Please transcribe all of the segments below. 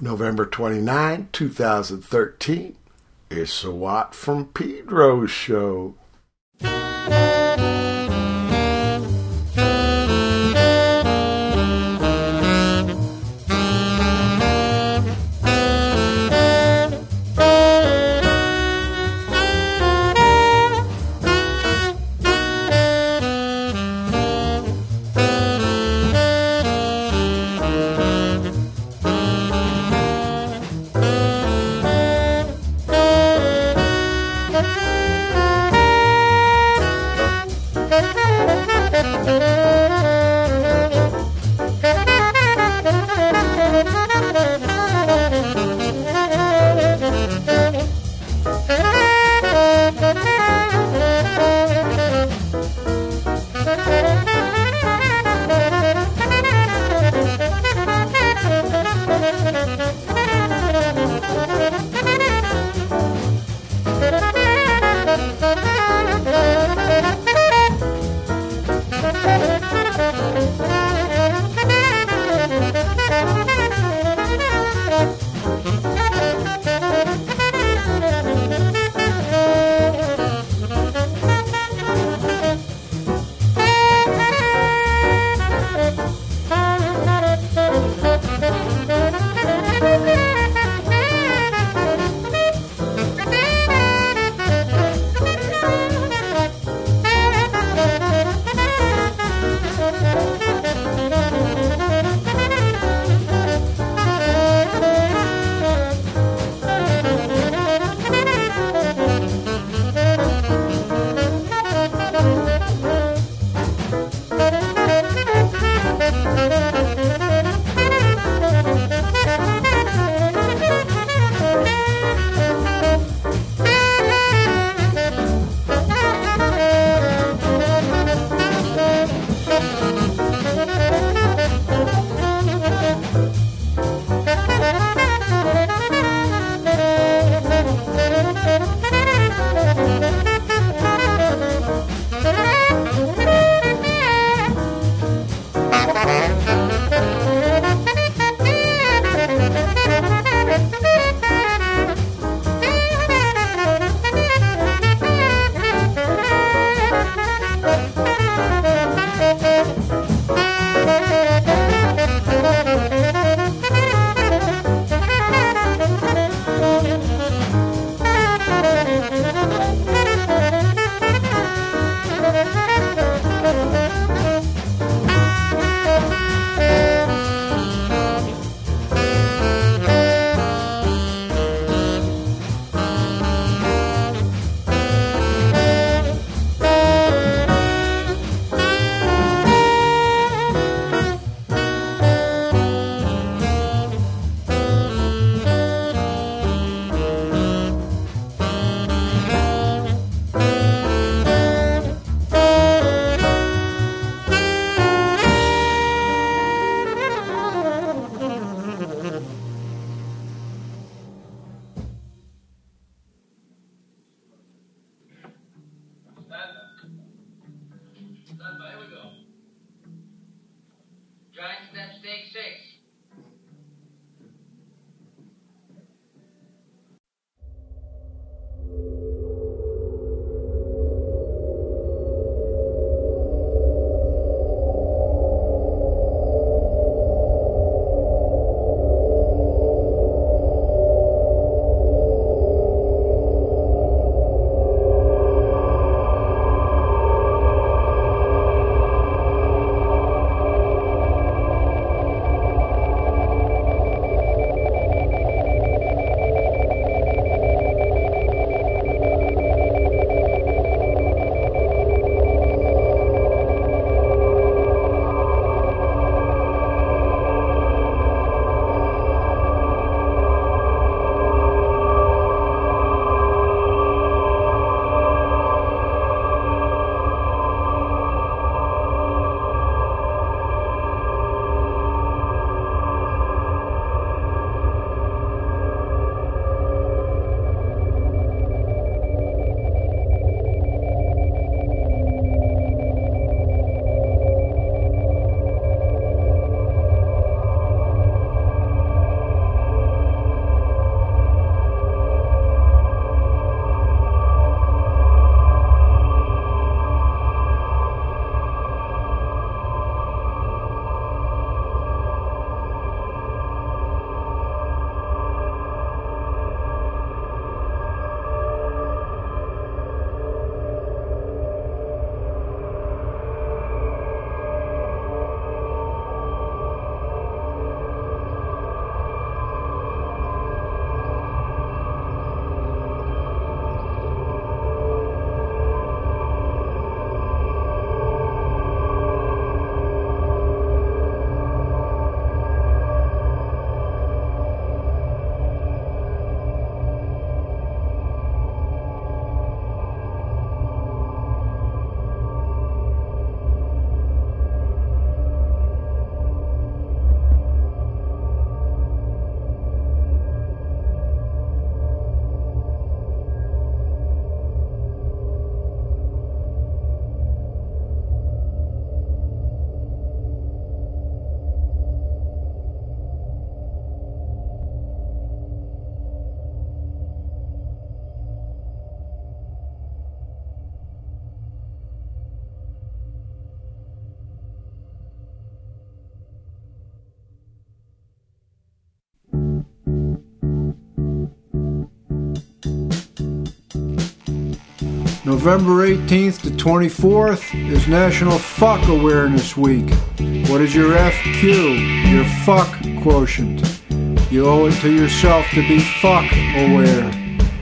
November 29, 2013. It's a Watt from Pedro show. November 18th to 24th is National Fuck Awareness Week. What is your FQ? Your fuck quotient. You owe it to yourself to be fuck aware.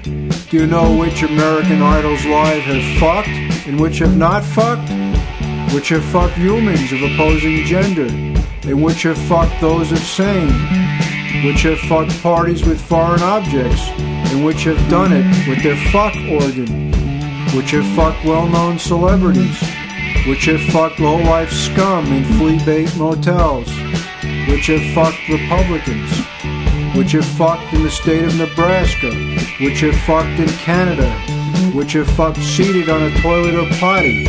Do you know which American Idols live have fucked and which have not fucked? Which have fucked humans of opposing gender and which have fucked those of same? Which have fucked parties with foreign objects and which have done it with their fuck organ? Which have fucked well-known celebrities? Which have fucked low-life scum in flea bait motels? Which have fucked Republicans? which have fucked in the state of Nebraska, which have fucked in Canada, which have fucked seated on a toilet or potty,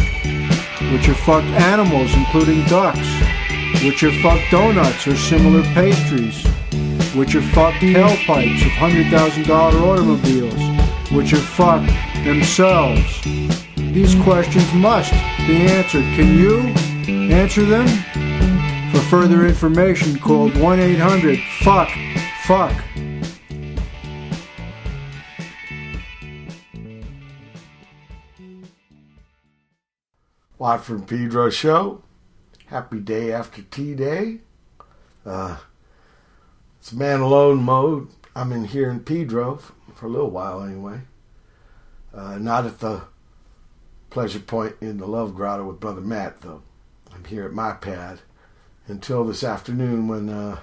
which have fucked animals, including ducks, which have fucked donuts or similar pastries, which have fucked tailpipes of $100,000 automobiles, which have fucked themselves. These questions must be answered. Can you answer them? For further information, call 1 800 FUCK fuck. Watt from Pedro Show. Happy day after tea day. Uh, it's man alone mode. I'm in here in Pedro for a little while anyway. Uh, not at the pleasure point in the Love Grotto with Brother Matt though. I'm here at my pad until this afternoon when uh,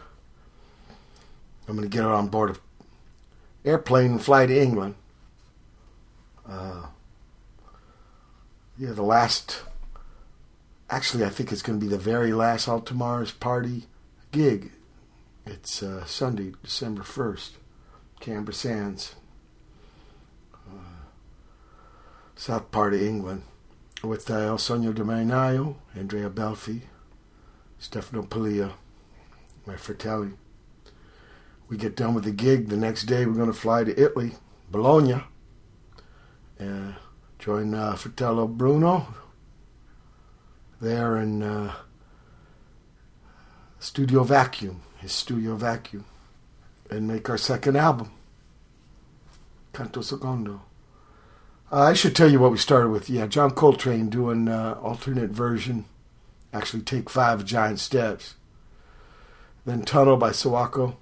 I'm going to get on board an airplane and fly to England. Uh, yeah, the last. Actually, I think it's going to be the very last Altamara's party gig. It's uh, Sunday, December 1st, Camber Sands, uh, south part of England, with Il Sogno del Marinaio, Andrea Belfi, Stefano Pilia, my fratelli we get done with the gig. The next day, we're going to fly to Italy, Bologna, and join uh, Fratello Bruno there in uh, Studio Vacuum, his Studio Vacuum, and make our second album, Canto Secondo. Uh, I should tell you what we started with. Yeah, John Coltrane doing uh, alternate version, actually take five giant steps. Then Tunnel by Sawako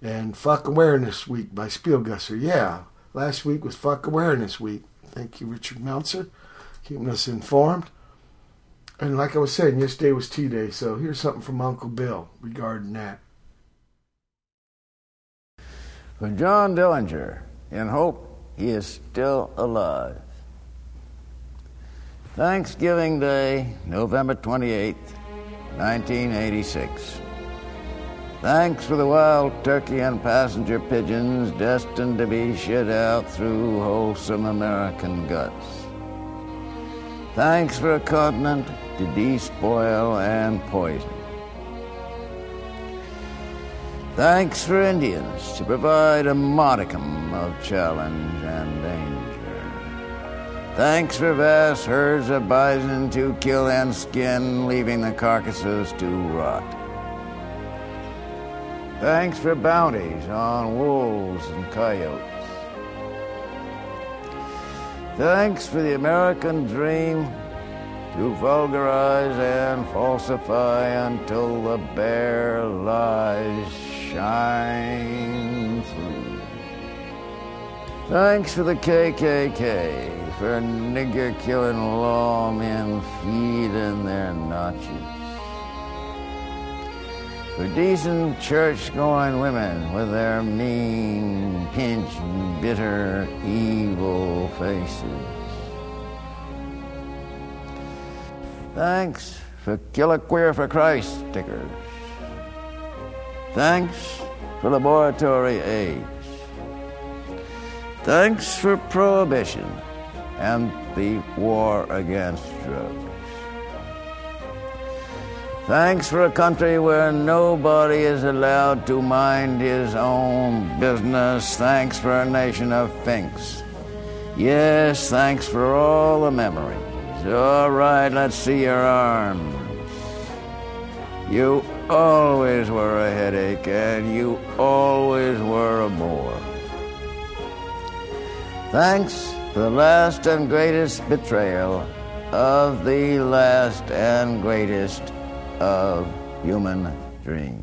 and Fuck Awareness Week by Spielgusher. Yeah, last week was Fuck Awareness Week. Thank you, Richard Meltzer, keeping us informed. And like I was saying, yesterday was Tea Day, so here's something from Uncle Bill regarding that. For John Dillinger, in hope he is still alive. Thanksgiving Day, November 28th, 1986. Thanks for the wild turkey and passenger pigeons destined to be shit out through wholesome American guts. Thanks for a continent to despoil and poison. Thanks for Indians to provide a modicum of challenge and danger. Thanks for vast herds of bison to kill and skin, leaving the carcasses to rot. Thanks for bounties on wolves and coyotes. Thanks for the American dream to vulgarize and falsify until the bare lies shine through. Thanks for the KKK, for nigger killing lawmen feeding their notches for decent church going women with their mean, pinched, bitter, evil faces. Thanks for Kill a Queer for Christ stickers. Thanks for laboratory aids. Thanks for prohibition and the war against drugs. Thanks for a country where nobody is allowed to mind his own business. Thanks for a nation of finks. Yes, thanks for all the memories. All right, let's see your arms. You always were a headache, and you always were a bore. Thanks for the last and greatest betrayal of the last and greatest of human dreams.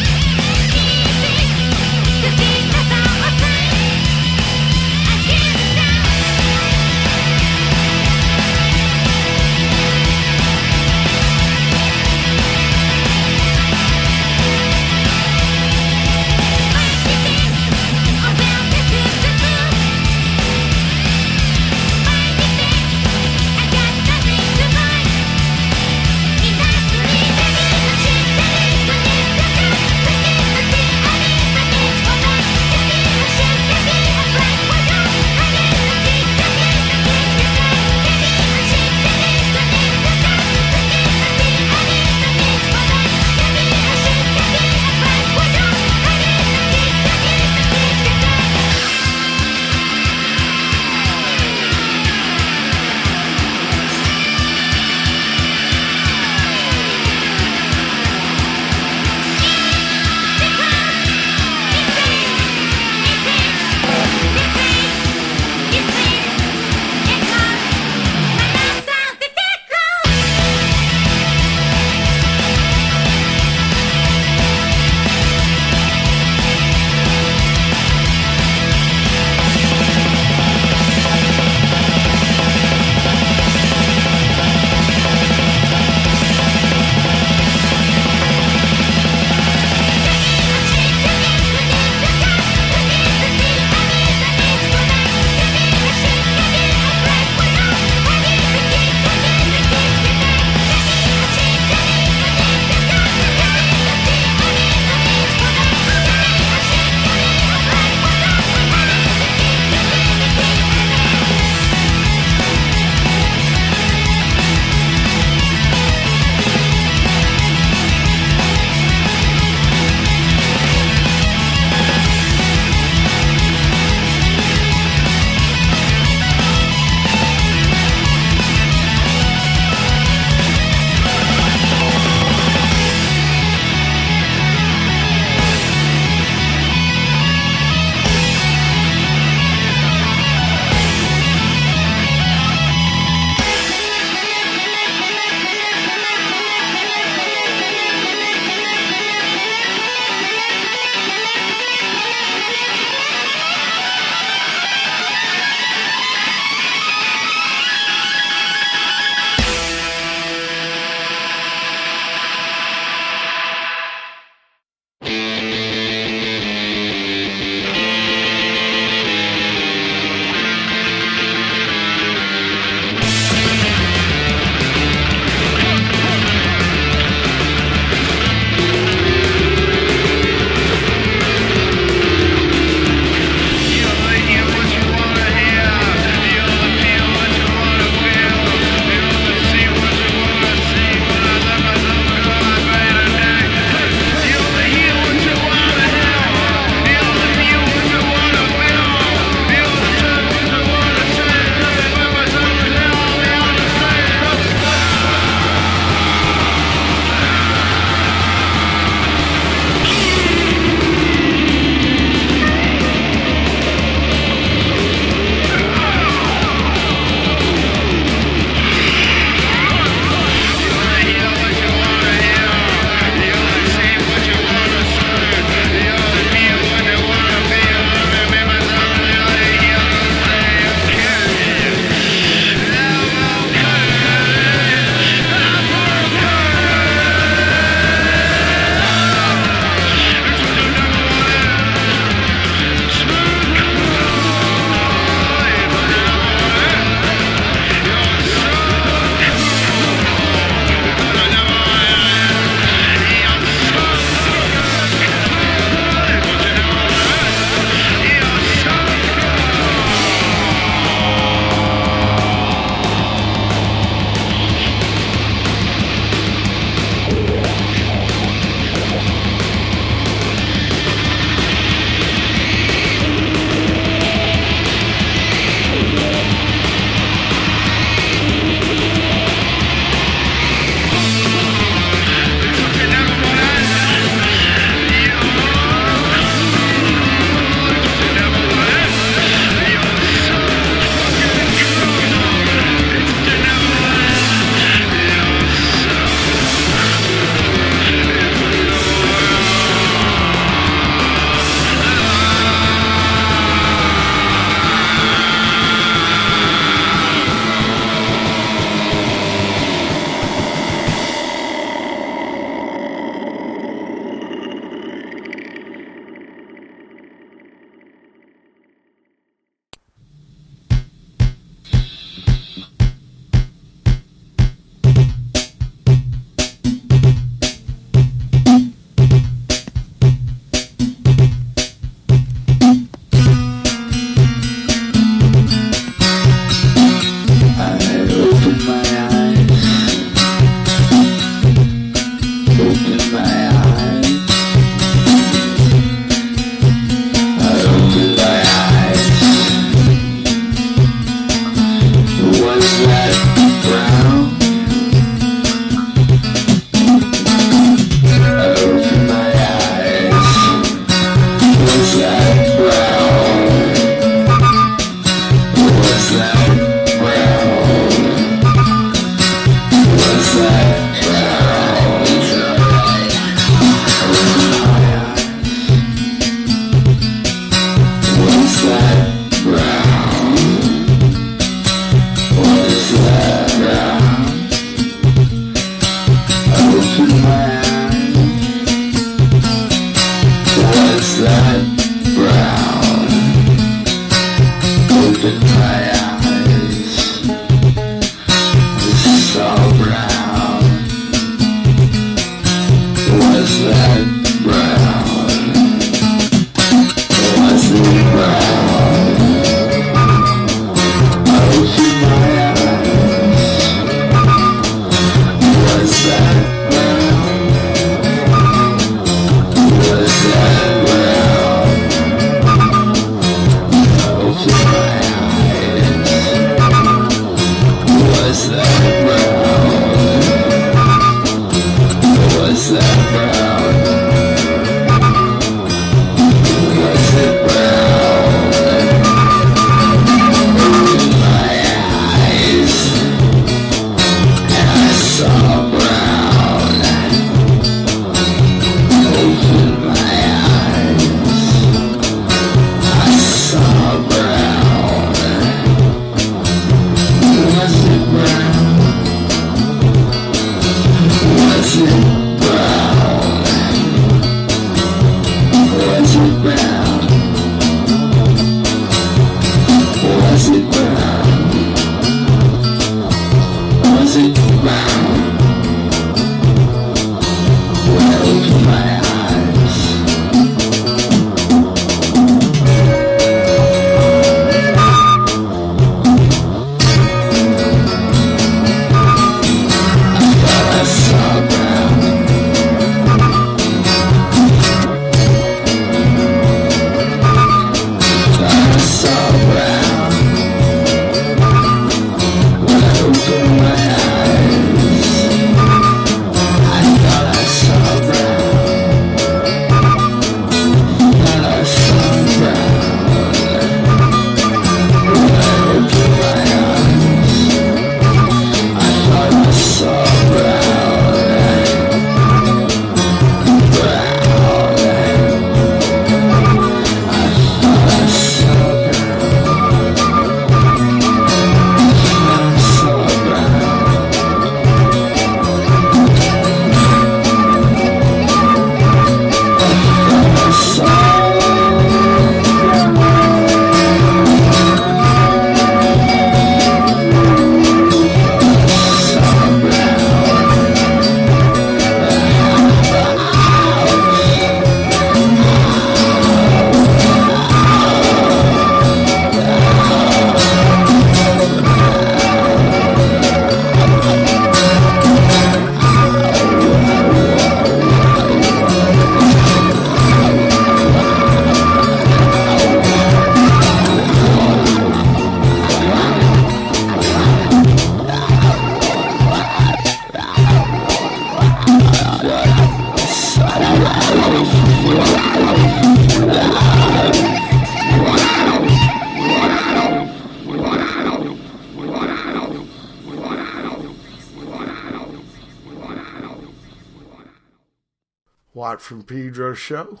From Pedro's show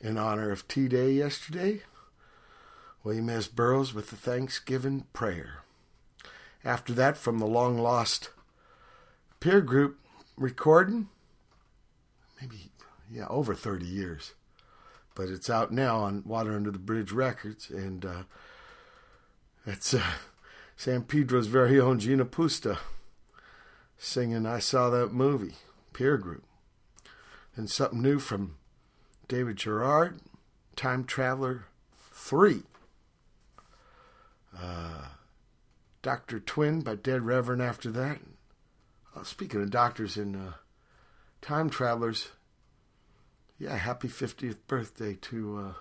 in honor of T Day yesterday. William S. Burroughs with the Thanksgiving prayer. After that, from the long lost peer group recording, maybe, yeah, over 30 years. But it's out now on Water Under the Bridge Records, and uh, it's uh, San Pedro's very own Gina Pusta singing I Saw That Movie, peer group. And something new from David Gerard, Time Traveler 3. Uh, Dr. Twin by Dead Reverend after that. Uh, speaking of doctors and uh, time travelers, yeah, happy 50th birthday to uh,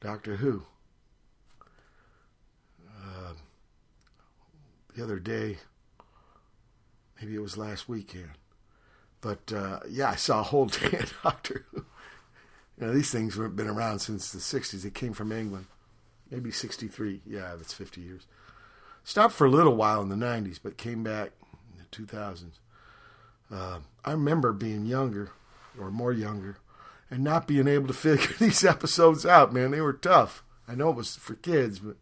Doctor Who. Uh, the other day, maybe it was last weekend, but uh, yeah, I saw a whole day of Doctor Who. You know, these things have been around since the 60s. They came from England. Maybe 63. Yeah, that's 50 years. Stopped for a little while in the 90s, but came back in the 2000s. Uh, I remember being younger, or more younger, and not being able to figure these episodes out, man. They were tough. I know it was for kids, but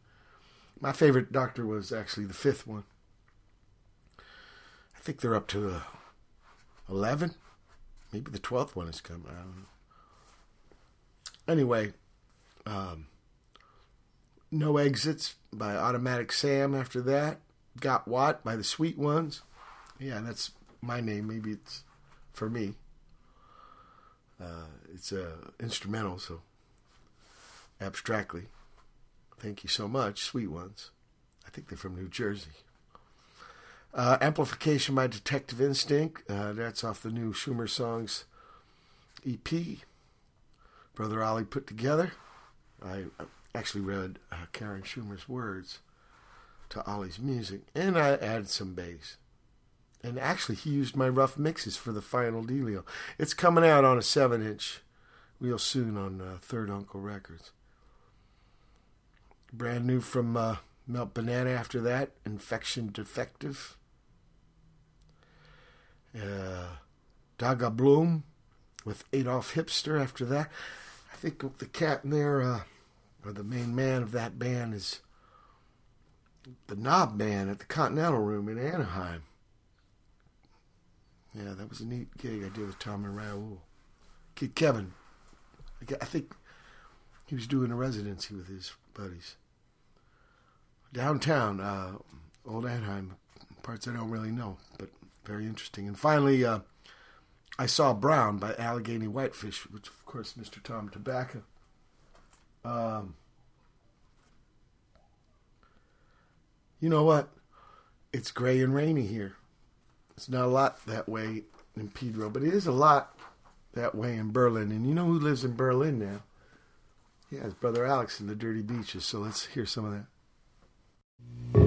my favorite Doctor was actually the fifth one. I think they're up to uh, 11. Maybe the 12th one is coming. I don't know. Anyway, um, No Exits by Automatic Sam after that. Got What by the Sweet Ones. Yeah, that's my name. Maybe it's for me. Uh, it's a instrumental, so abstractly. Thank you so much, Sweet Ones. I think they're from New Jersey. Uh, Amplification by Detective Instinct. Uh, that's off the new Schumer Songs EP. Brother Ollie put together. I actually read uh, Karen Schumer's words to Ollie's music, and I added some bass. And actually, he used my rough mixes for the final dealio. It's coming out on a 7 inch real soon on uh, Third Uncle Records. Brand new from uh, Melt Banana after that, Infection Defective. Uh, Dahga Bloom with Adolf Hipster after that. I think the cat in there, uh, or the main man of that band, is the Knob Man at the Continental Room in Anaheim. Yeah, that was a neat gig I did with Tom and Raul. Kid Kevin. I I think he was doing a residency with his buddies. Downtown, uh, Old Anaheim, parts I don't really know, but very interesting. And finally, uh, I Saw Brown by Allegheny Whitefish, which, of course, Mr. Tom Tobacco. Um, you know what? It's gray and rainy here. It's not a lot that way in Pedro, but it is a lot that way in Berlin. And you know who lives in Berlin now? Yeah, it's Brother Alex in the Dirty Beaches. So let's hear some of that.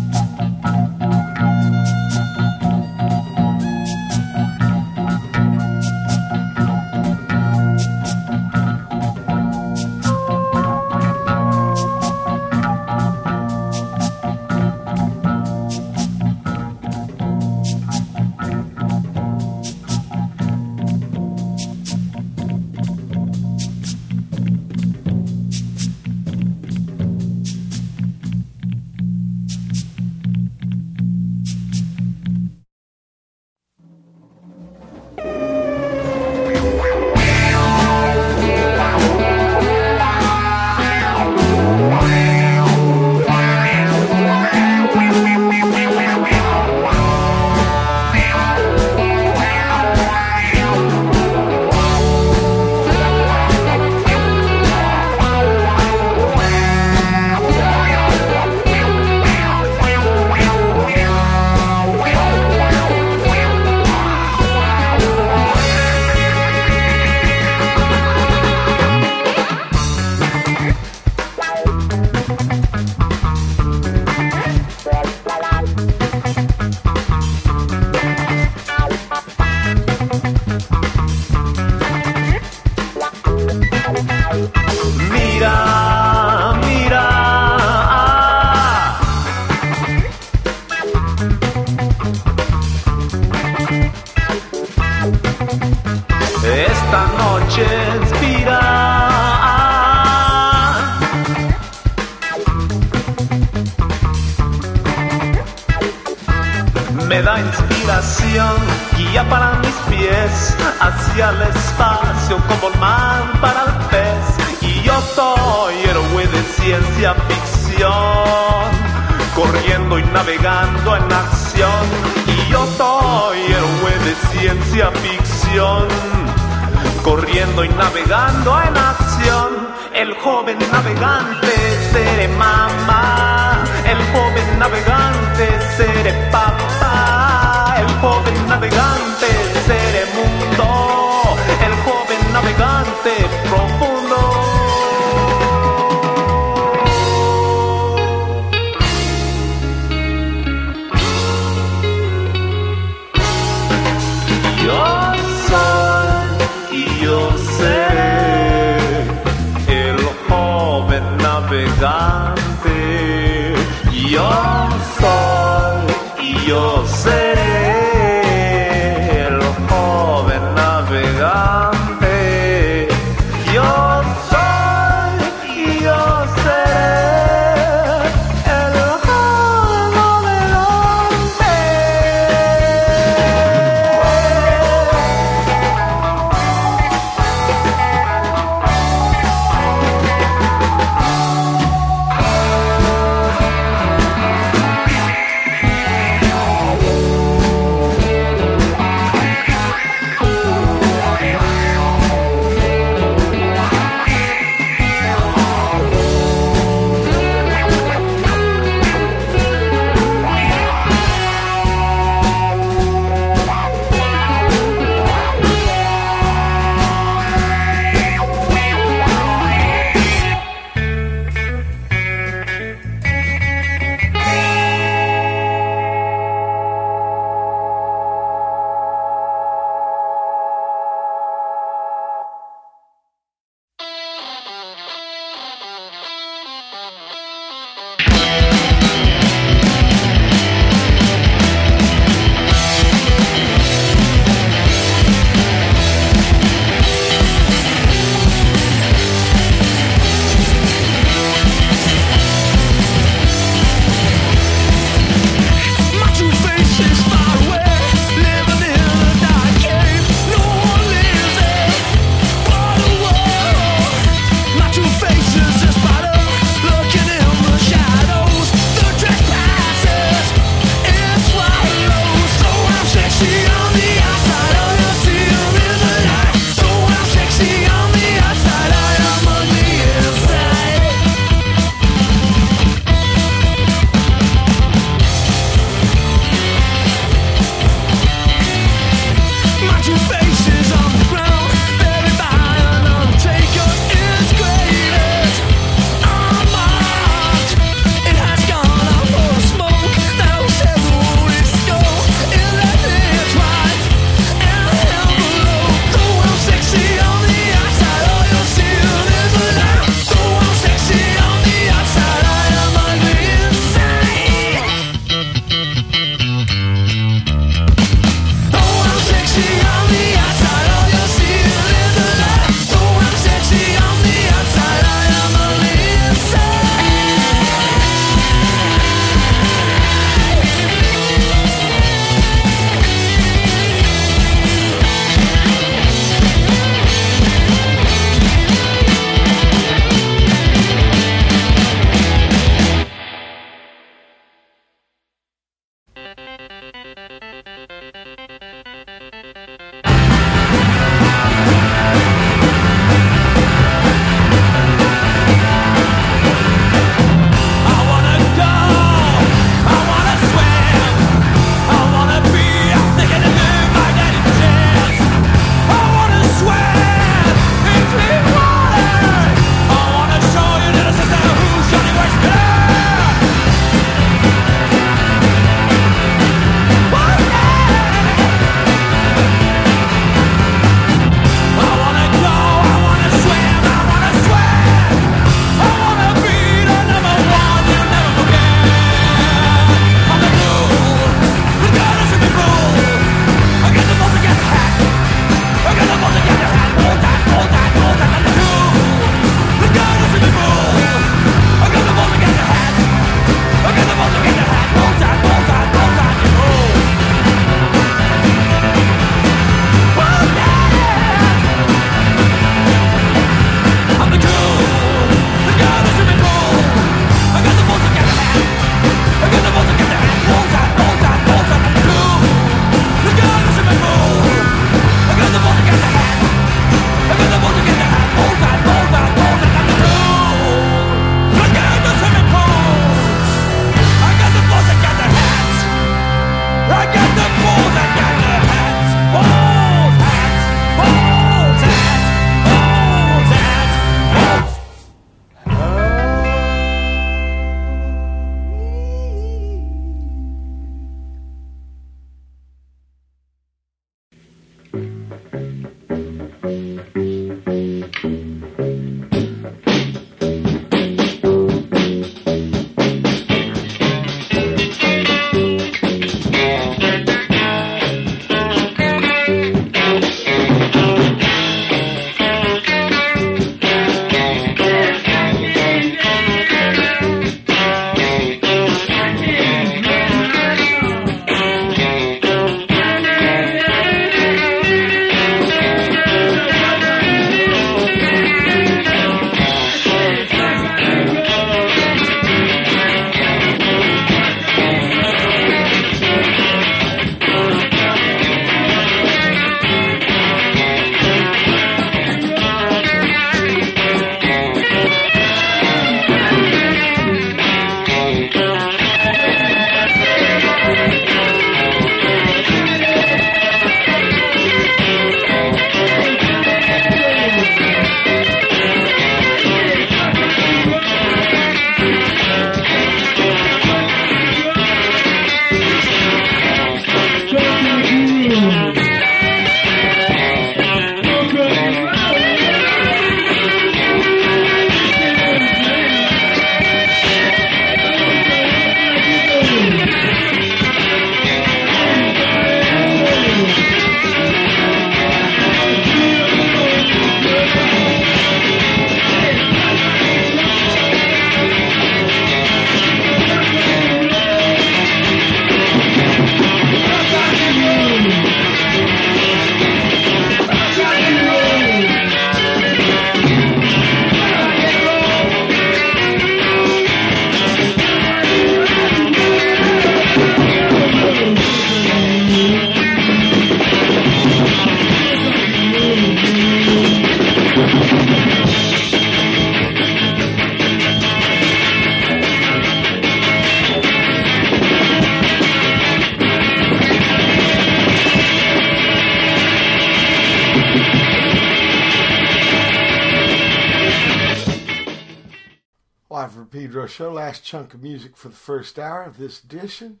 Chunk of music for the first hour of this edition.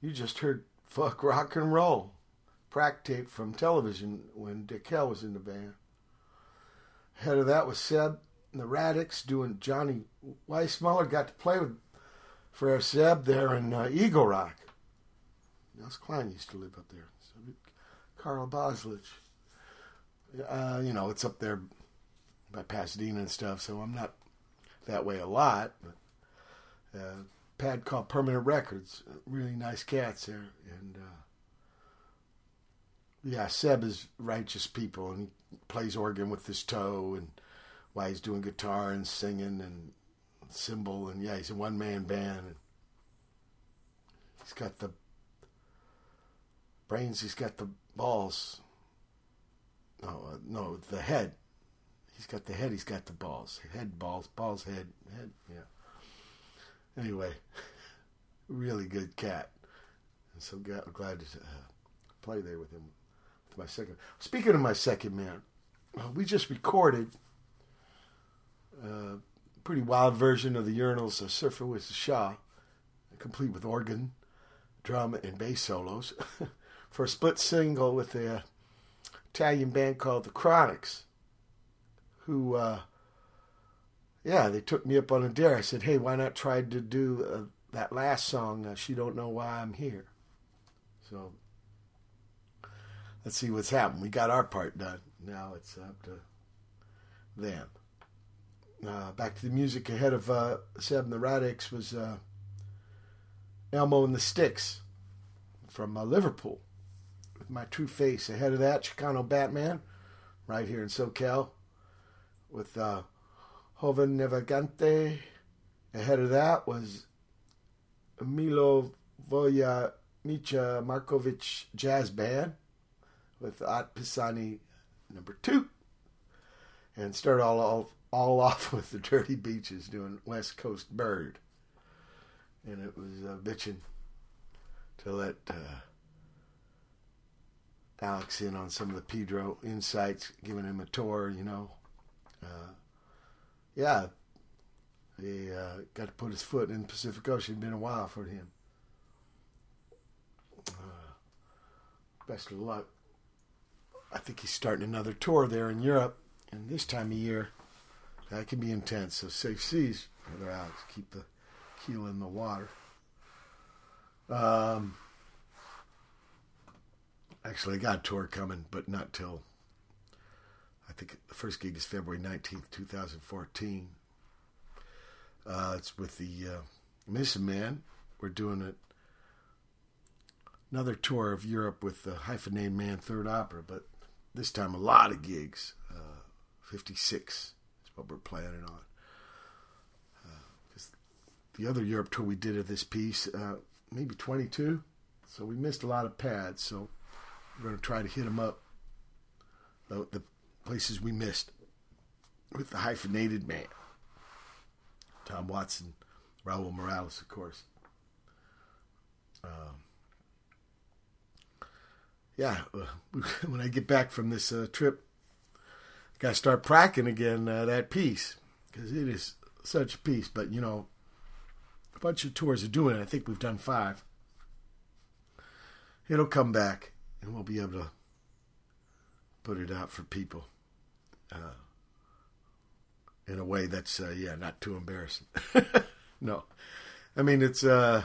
You just heard Fuck Rock and Roll. Prac tape from television when Dick Hell was in the band. Ahead of that was Seb and the Rhaa Dicks doing Johnny Weissmuller. Got to play with for Seb there in uh, Eagle Rock. Nels Cline used to live up there. So Carla Bozulich. Uh, you know, it's up there by Pasadena and stuff, so I'm not that way a lot. But uh, pad called Permanent Records, really nice cats there, and uh, yeah, Seb is righteous people, and he plays organ with his toe, and while he's doing guitar and singing and cymbal, and yeah, he's a one man band. And he's got the brains, he's got the balls. No, uh, no, the head. He's got the head, he's got the balls. Head, balls, balls, head, head, yeah. Anyway, really good cat. And so glad, to uh, play there with him. With my second. Speaking of my second man, uh, we just recorded a pretty wild version of the Urinals of Surfin' with the Shah, complete with organ, drum, and bass solos, for a split single with the Italian band called the Chronics, who, uh, yeah, they took me up on a dare. I said, hey, why not try to do uh, that last song, uh, She Don't Know Why I'm Here? So let's see what's happened. We got our part done. Now it's up to them. Uh, back to the music ahead of uh, Seb and the Rhaa Dicks was uh, Elmo and the Styx from uh, Liverpool with My True Face. Ahead of that, Chicano Batman, right here in SoCal, with uh, Joven Navegante. Ahead of that was Milo Voja Micha Markovic Jazz Band with Otpisani number two. And start all, all, all off with the Dirty Beaches doing West Coast Bird. And it was uh, bitching to let uh, Alex in on some of the Pedro insights, giving him a tour, you know. Uh, yeah, he uh, got to put his foot in the Pacific Ocean. Been a while for him. Uh, best of luck. I think he's starting another tour there in Europe, and this time of year, that can be intense. So safe seas, brother Alex. Keep the keel in the water. Um, actually, I got a tour coming, but not till I think the first gig is February nineteenth, two thousand fourteen. Uh, it's with the uh, Missingmen. We're doing it. Another tour of Europe with the Hyphenated Man Third Opera, but this time a lot of gigs. Uh, 56 is what we're planning on. Because the other Europe tour we did of this piece, uh, maybe 22. So we missed a lot of pads. So we're going to try to hit them up, the, the places we missed, with the hyphenated man. Tom Watson, Raul Morales, of course. Um, yeah, when I get back from this uh, trip, got to start practicing again uh, that piece because it is such a piece. But you know, a bunch of tours are doing it. I think we've done five. It'll come back, and we'll be able to put it out for people uh, in a way that's uh, yeah, not too embarrassing. no, I mean it's uh,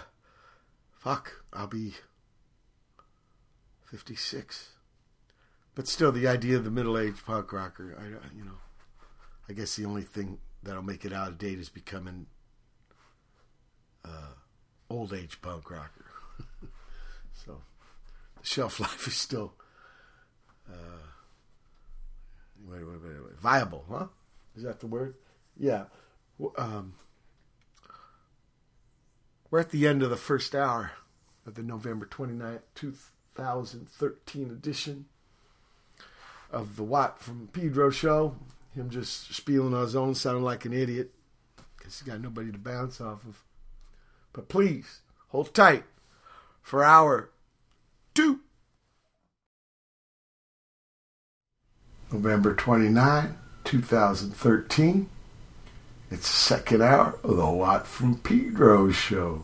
fuck. I'll be 56. But still, the idea of the middle-aged punk rocker, I, you know, I guess the only thing that'll make it out of date is becoming uh, old-age punk rocker. so the shelf life is still uh, wait, wait, wait, wait, viable, huh? Is that the word? Yeah. Um, we're at the end of the first hour of the November 29th, 2013 edition of the Watt from Pedro show. Him just spieling on his own, sounding like an idiot because he's got nobody to bounce off of. But please, hold tight for hour two. November 29, 2013. It's the second hour of the Watt from Pedro show.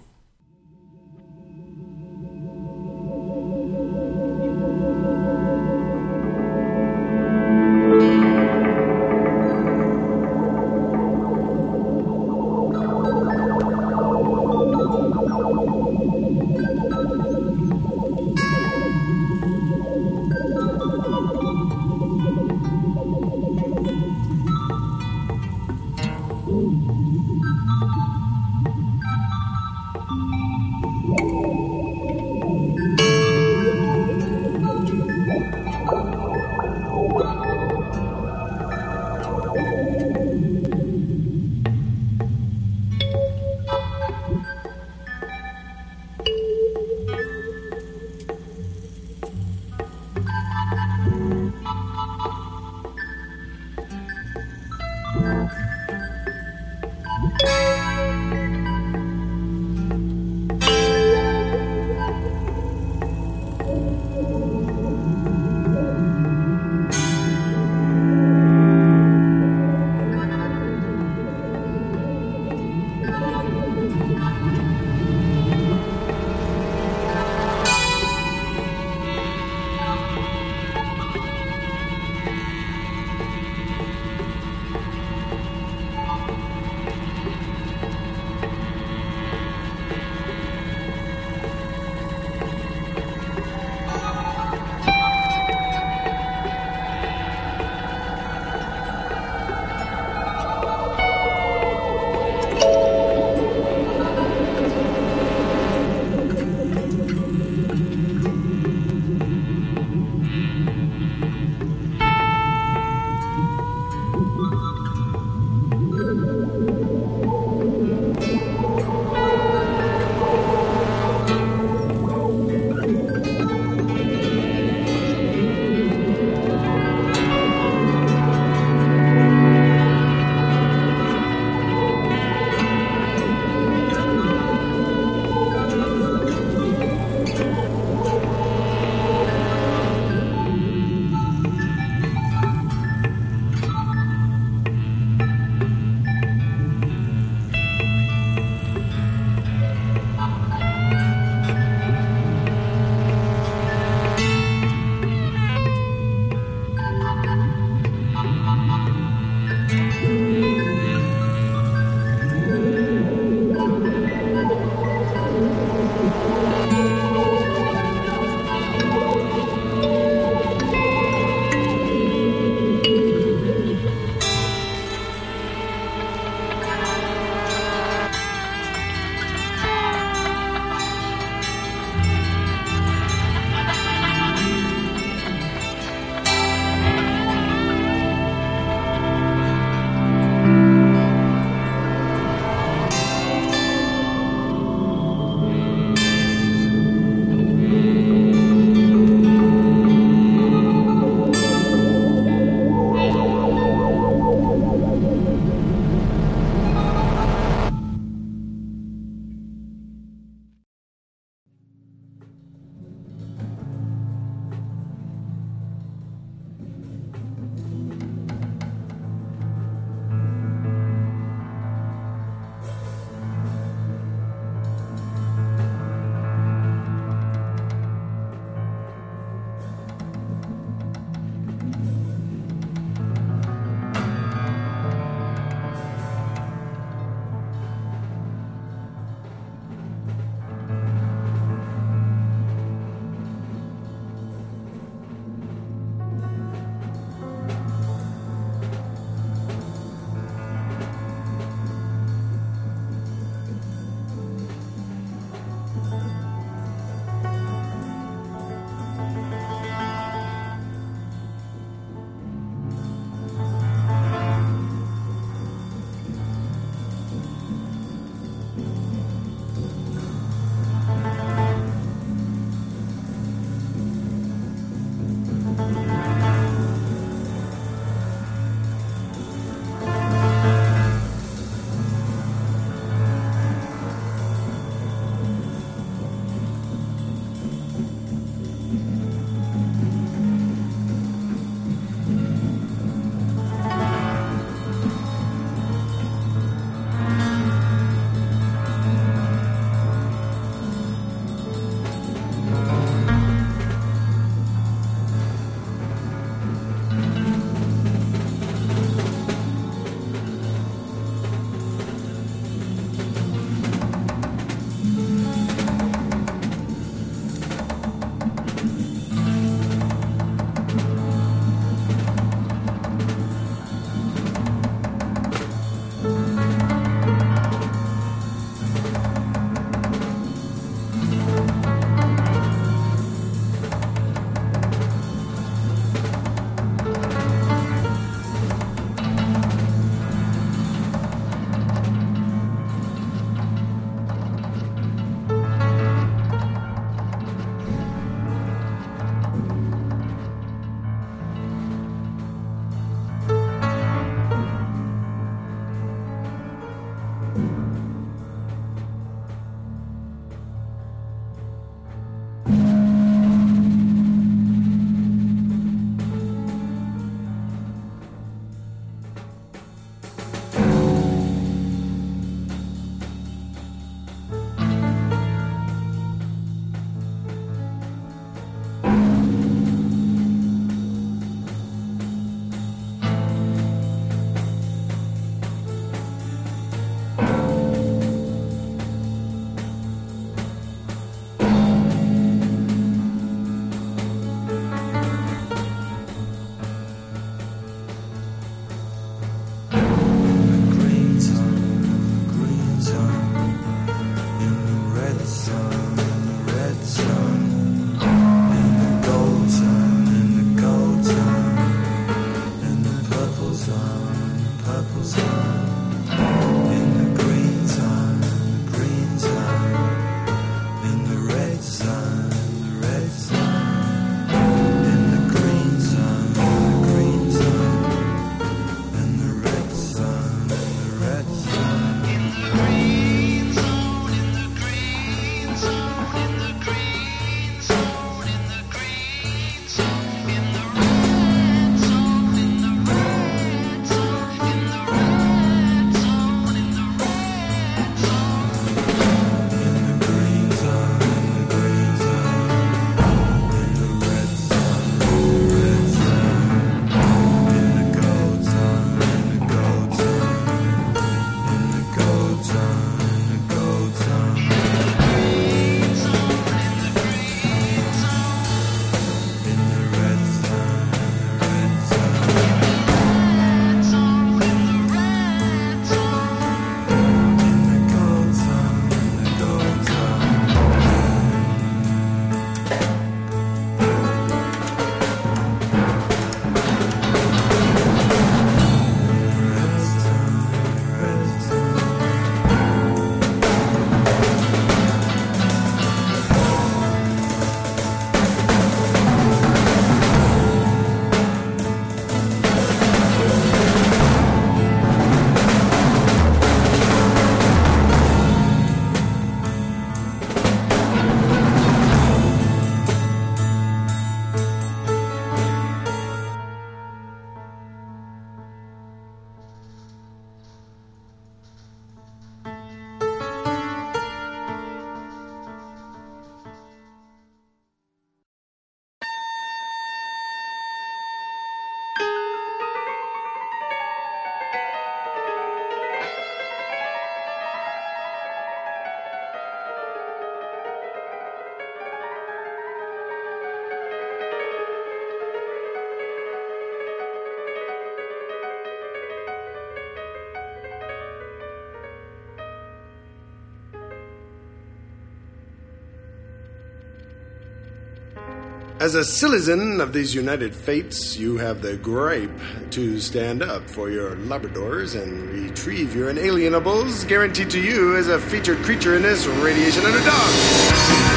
As a citizen of these United Fates, you have the gripe to stand up for your Labradors and retrieve your inalienables, guaranteed to you as a featured creature in this Radiation Underdog.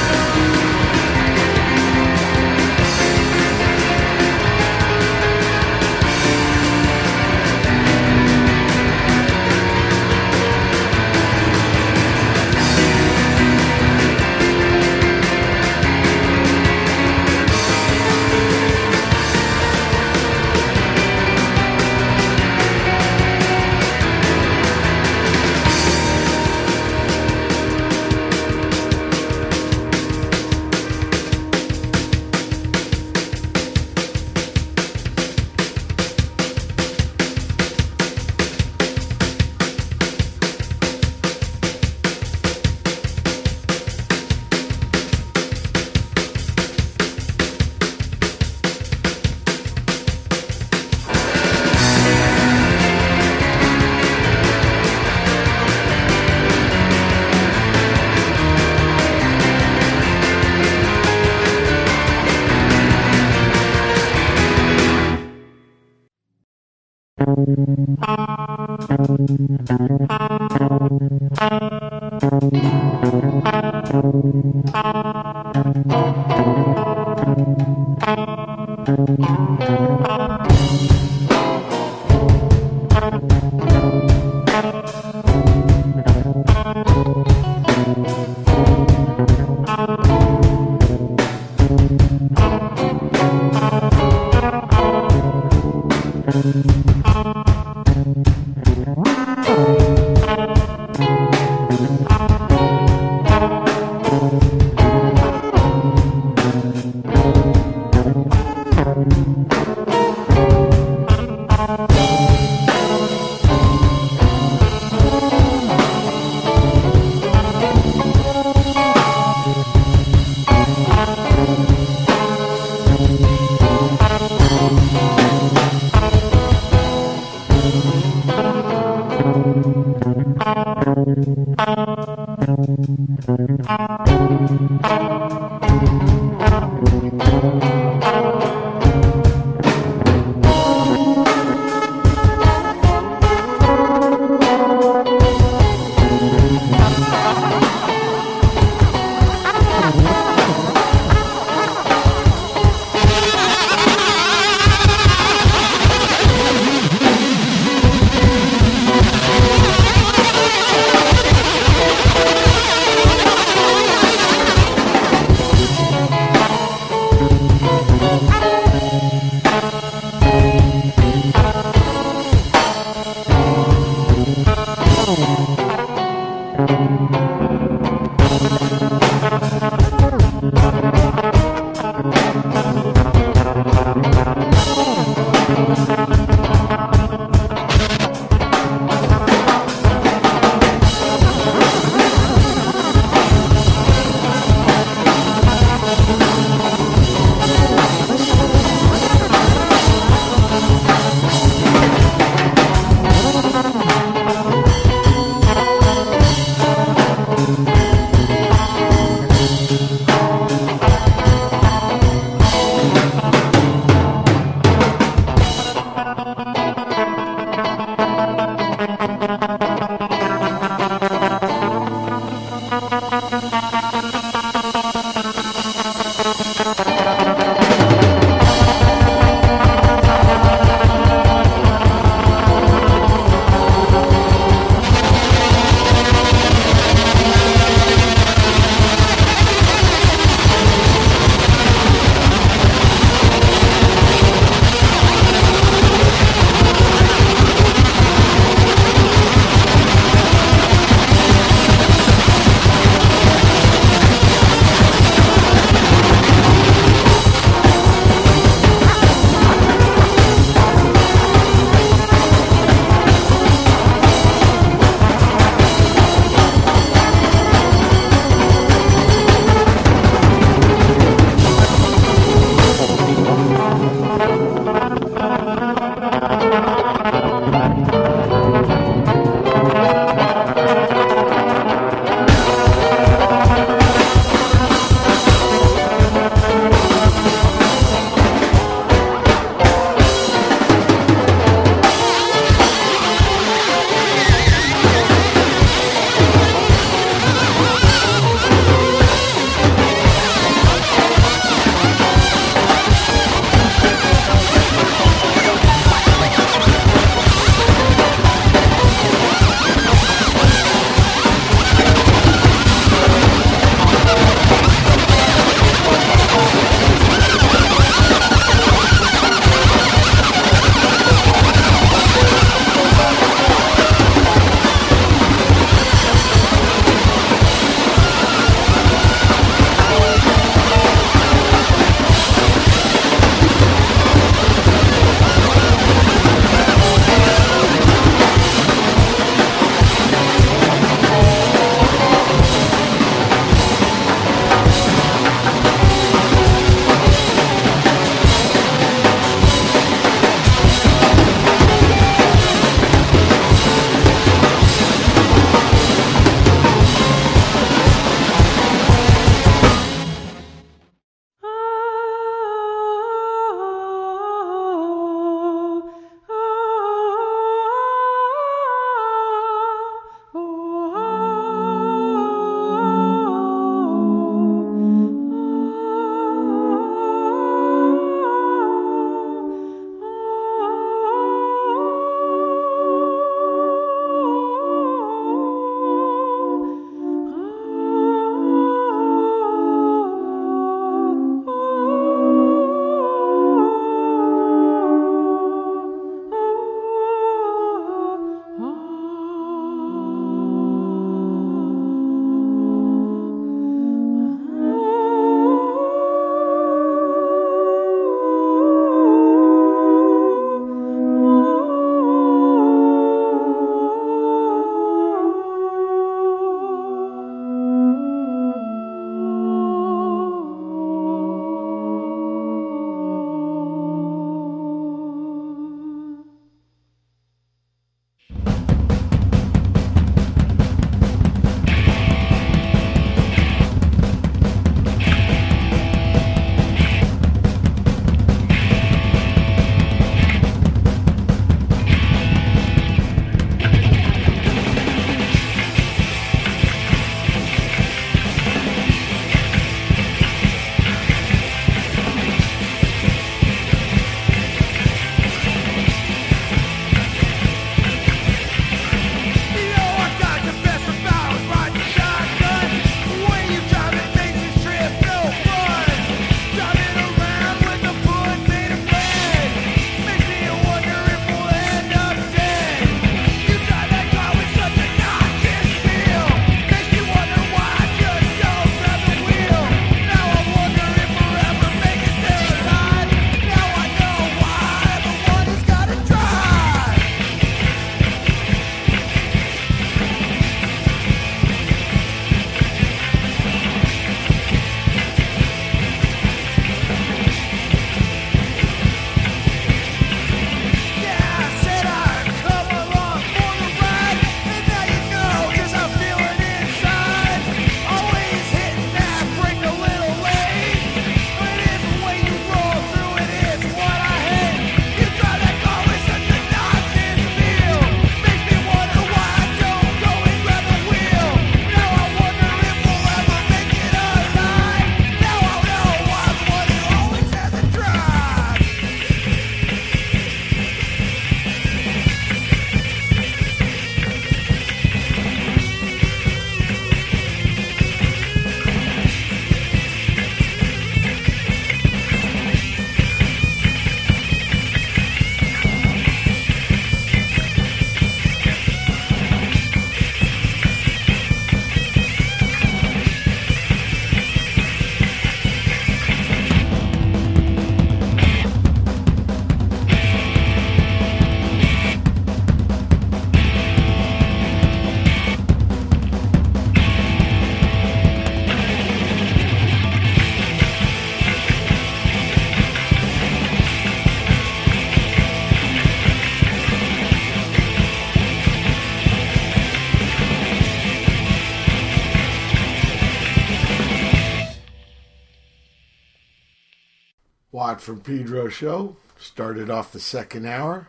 Watt from Pedro show started off the second hour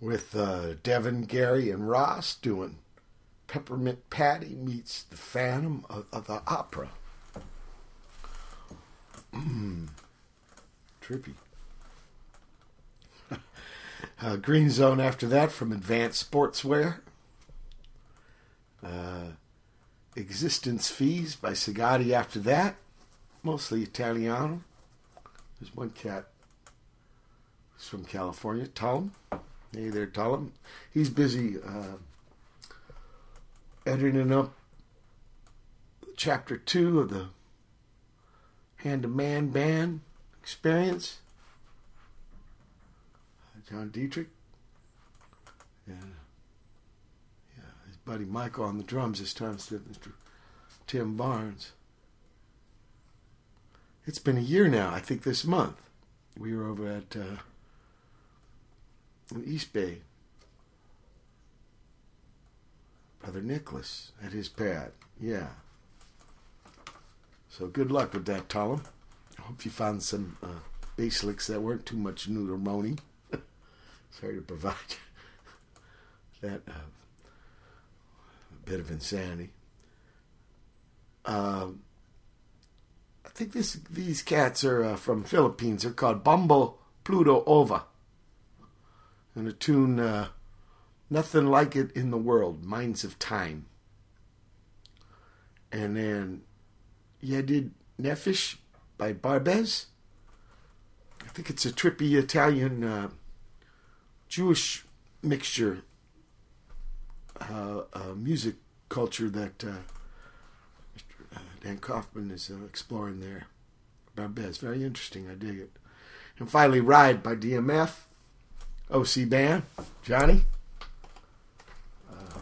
with uh, Devin, Gary, and Ross doing Peppermint Patty meets the Phantom of, of the Opera. Trippy. uh, Green Zone after that from Advanced Sportswear. Uh, Existence Fees by Tsigoti after that. Mostly Italiano. There's one cat who's from California, Tullum. Hey there, Tullum. He's busy uh, editing up chapter two of the Hand to Man Band experience. John Dieterich. Yeah. Yeah, his buddy Michael on the drums this time instead of Mr. Tim Barnes. It's been a year now, I think this month. We were over at uh, in East Bay. Brother Nicholas at his pad. Yeah. So good luck with that, Tullum. I hope you found some uh, bass licks that weren't too much neutermony. Sorry to provide that uh, bit of insanity. Um, think this these cats are uh, from Philippines. They're called Bombo Pluto Ova. And a tune, uh, Nothing Like It in the World, Minds of Time. And then, yeah, I did Nefish by Barbez. I think it's a trippy Italian uh, Jewish mixture uh, uh, music culture that Dan Kaufman is uh, exploring there. Barbez, very interesting. I dig it. And finally, Ride by DMF, OC Band, Johnny. Uh,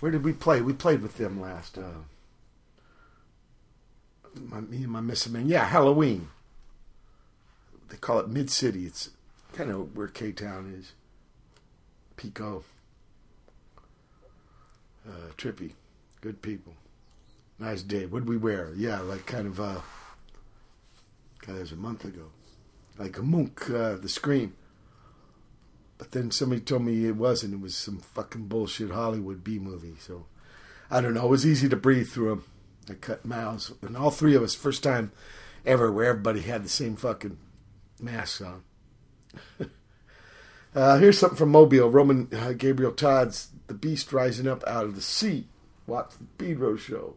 where did we play? We played with them last. Uh, my, me and my Missingmen. Yeah, Halloween. They call it Mid City. It's kind of where K Town is. Pico. Uh, trippy. Good people. Nice day. What did we wear? Yeah, like kind of, uh, God, it was a month ago. Like a Mook, uh, the Scream. But then somebody told me it wasn't. It was some fucking bullshit Hollywood B movie. So I don't know. It was easy to breathe through them. I cut miles. And all three of us, first time ever where everybody had the same fucking masks on. uh, here's something from Mobile. Roman uh, Gabriel Todd's The Beast Rising Up Out of the Sea. Watch the Pedro show.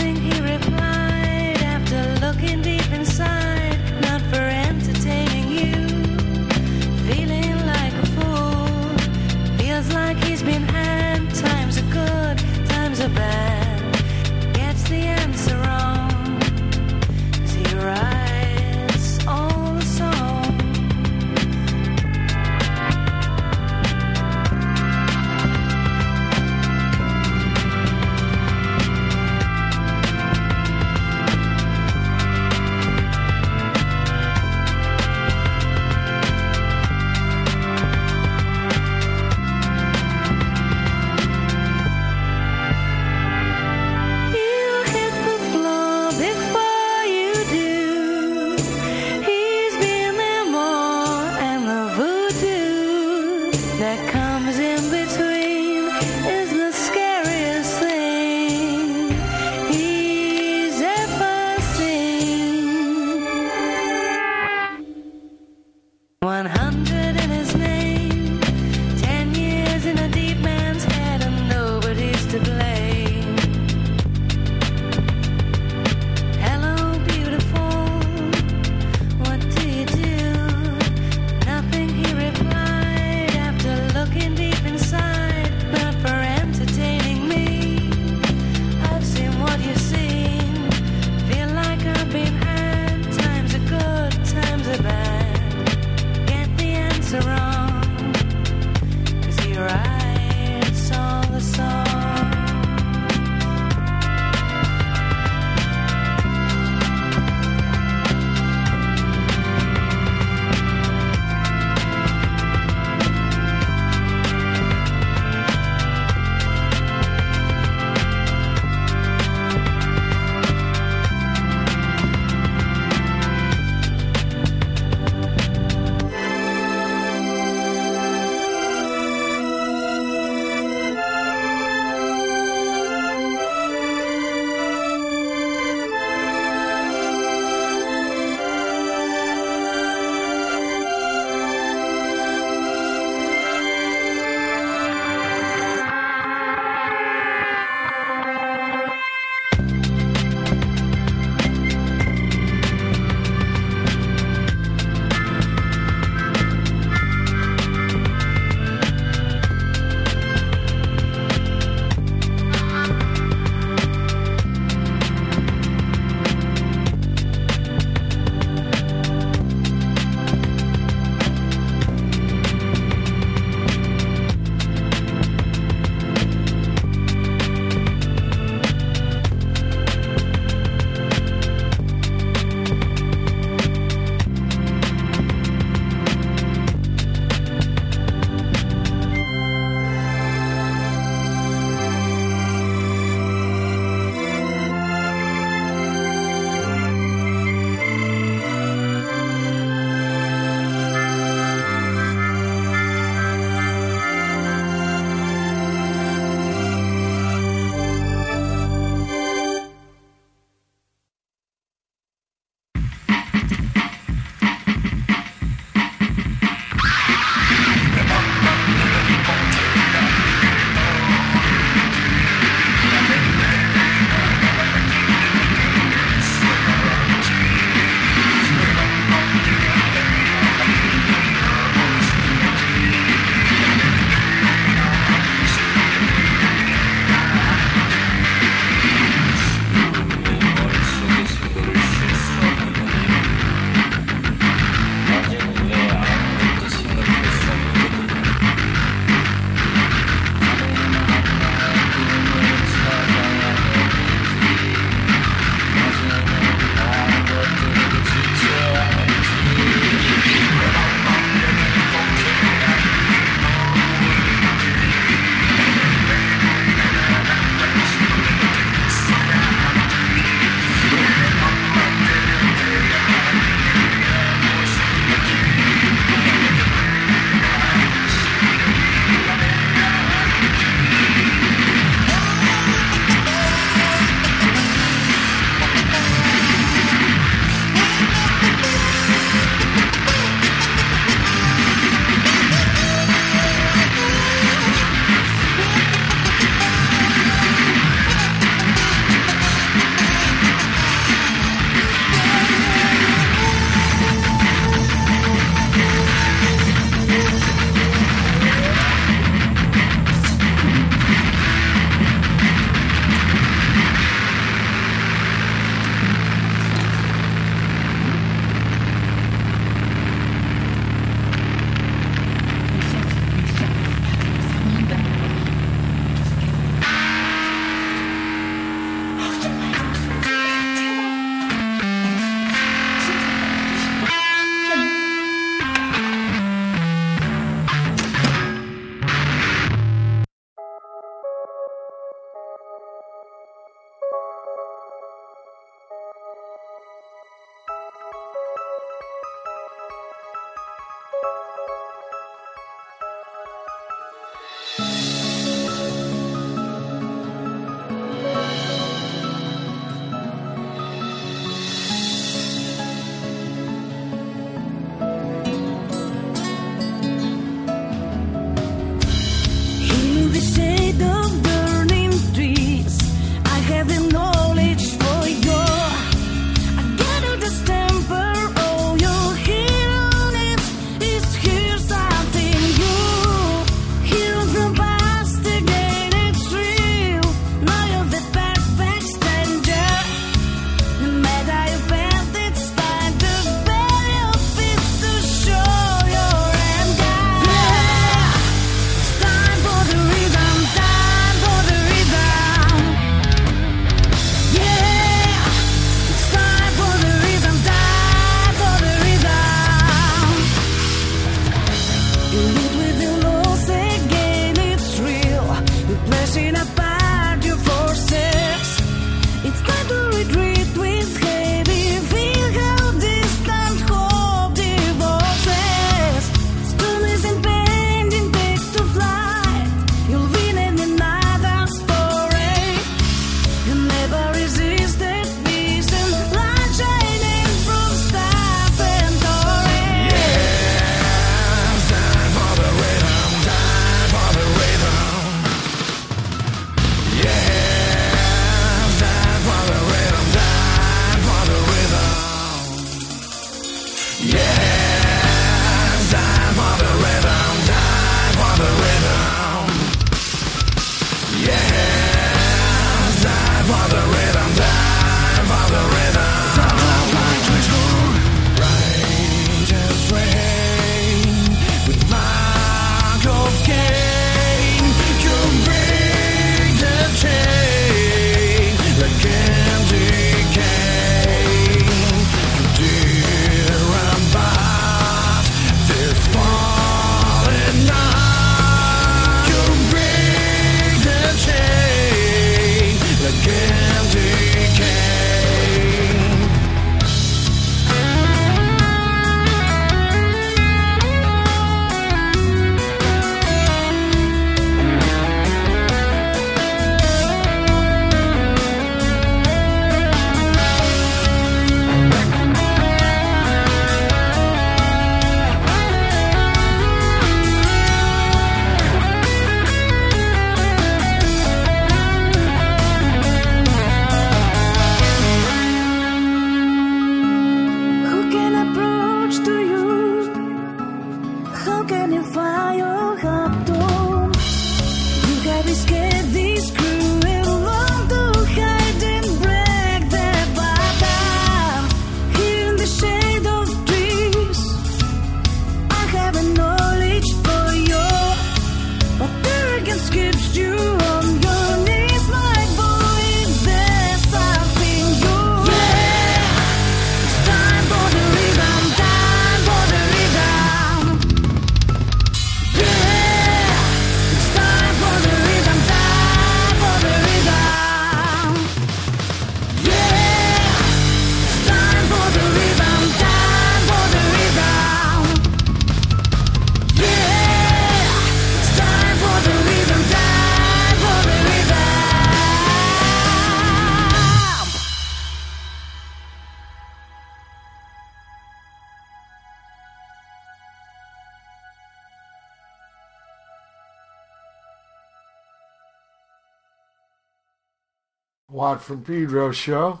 From Pedro show.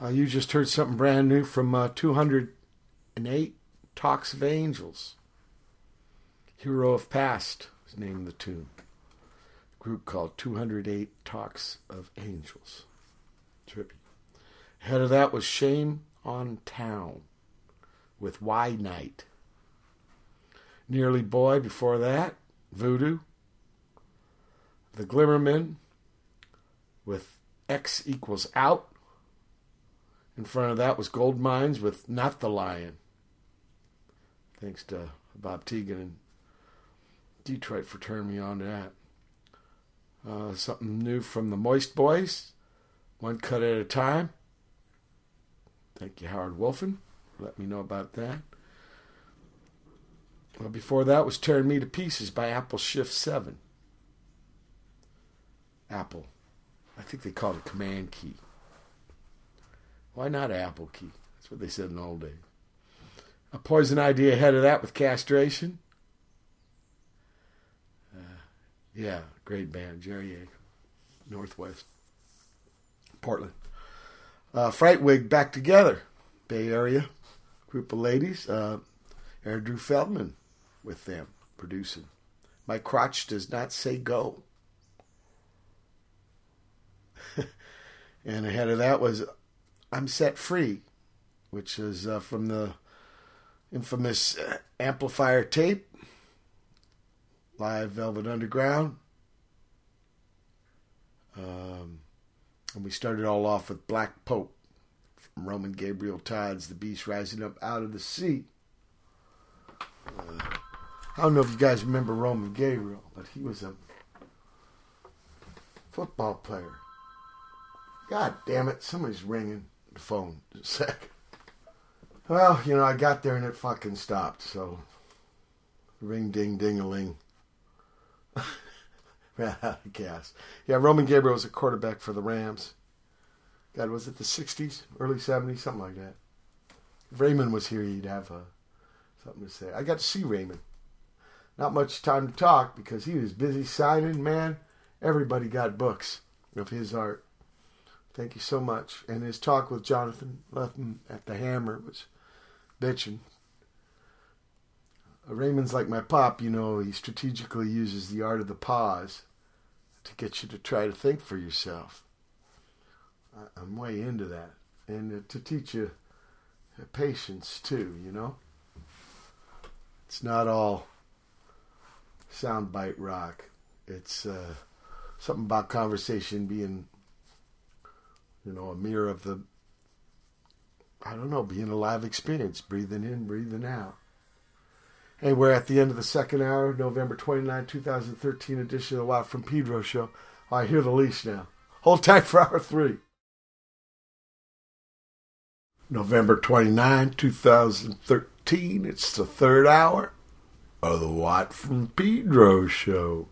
Uh, you just heard something brand new from uh, 208 Talks of Angels. Hero of Past is the name the tune. Group called 208 Talks of Angels. Trippy. Ahead of that was Shame on Town with Why Night. Nearly Boy before that, Voodoo. The Glimmermen with X equals out. In front of that was Goldmines with Not the Lion. Thanks to Bob Tegan and Detroit for turning me on to that. Uh, something new from the Moistboyz. One cut at a time. Thank you, Howard Wuelfing. Let me know about that. Well, before that was Tearing Me to Pieces by Apple Shift 7. Apple. I think they called it Command Key. Why not Apple Key? That's what they said in the old days. A Poison Idea ahead of that with Castration. Uh, yeah, great band. Jerry A. Northwest. Portland. Uh, Frightwig back together. Bay Area. Group of ladies. Uh, Feldman with them producing. My crotch does not say go. And ahead of that was I'm Set Free, which is uh, from the infamous uh, Amplifier tape, Live Velvet Underground. Um, and we started all off with Black Pope from Roman Gabriel Todd's The Beast Rising Up Out of the Sea. Uh, I don't know if you guys remember Roman Gabriel, but he was a football player. God damn it, somebody's ringing the phone. Sec. Well, you know, I got there and it fucking stopped, so ring ding ding a ling. Ran out of gas. Yeah, Roman Gabriel was a quarterback for the Rams. God, was it the 60s, early 70s, something like that. If Raymond was here, he'd have uh, something to say. I got to see Raymond. Not much time to talk because he was busy signing, man. Everybody got books of his art. Thank you so much. And his talk with Jonathan Lethem at the Hammer was bitching. Raymond's like my pop, you know, he strategically uses the art of the pause to get you to try to think for yourself. I'm way into that. And uh, to teach you patience, too, you know? It's not all soundbite rock. It's uh, something about conversation being, you know, a mirror of the, I don't know, being a live experience, breathing in, breathing out. Hey, we're at the end of the second hour, November 29, 2013 edition of the Watt from Pedro show. I hear the leash now. Hold tight for hour three. November 29, 2013. It's the third hour of the Watt from Pedro show.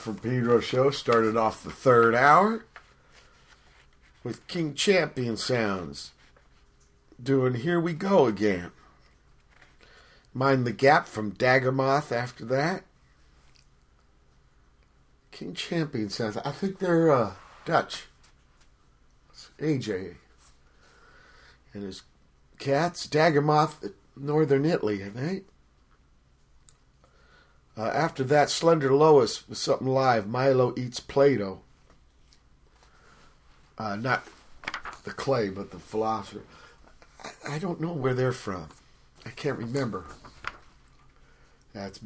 From Pedro show started off the third hour with King Champion Sounds doing Here We Go Again. Mind the Gap from Daggermoth after that. King Champion Sounds. I think they're uh, Dutch. It's AJ and his cats. Daggermoth, Northern Italy, I think. Uh, after that, Slender Lois was something live. Milo eats Plato. Uh, not the clay, but the philosopher. I, I don't know where they're from. I can't remember. That's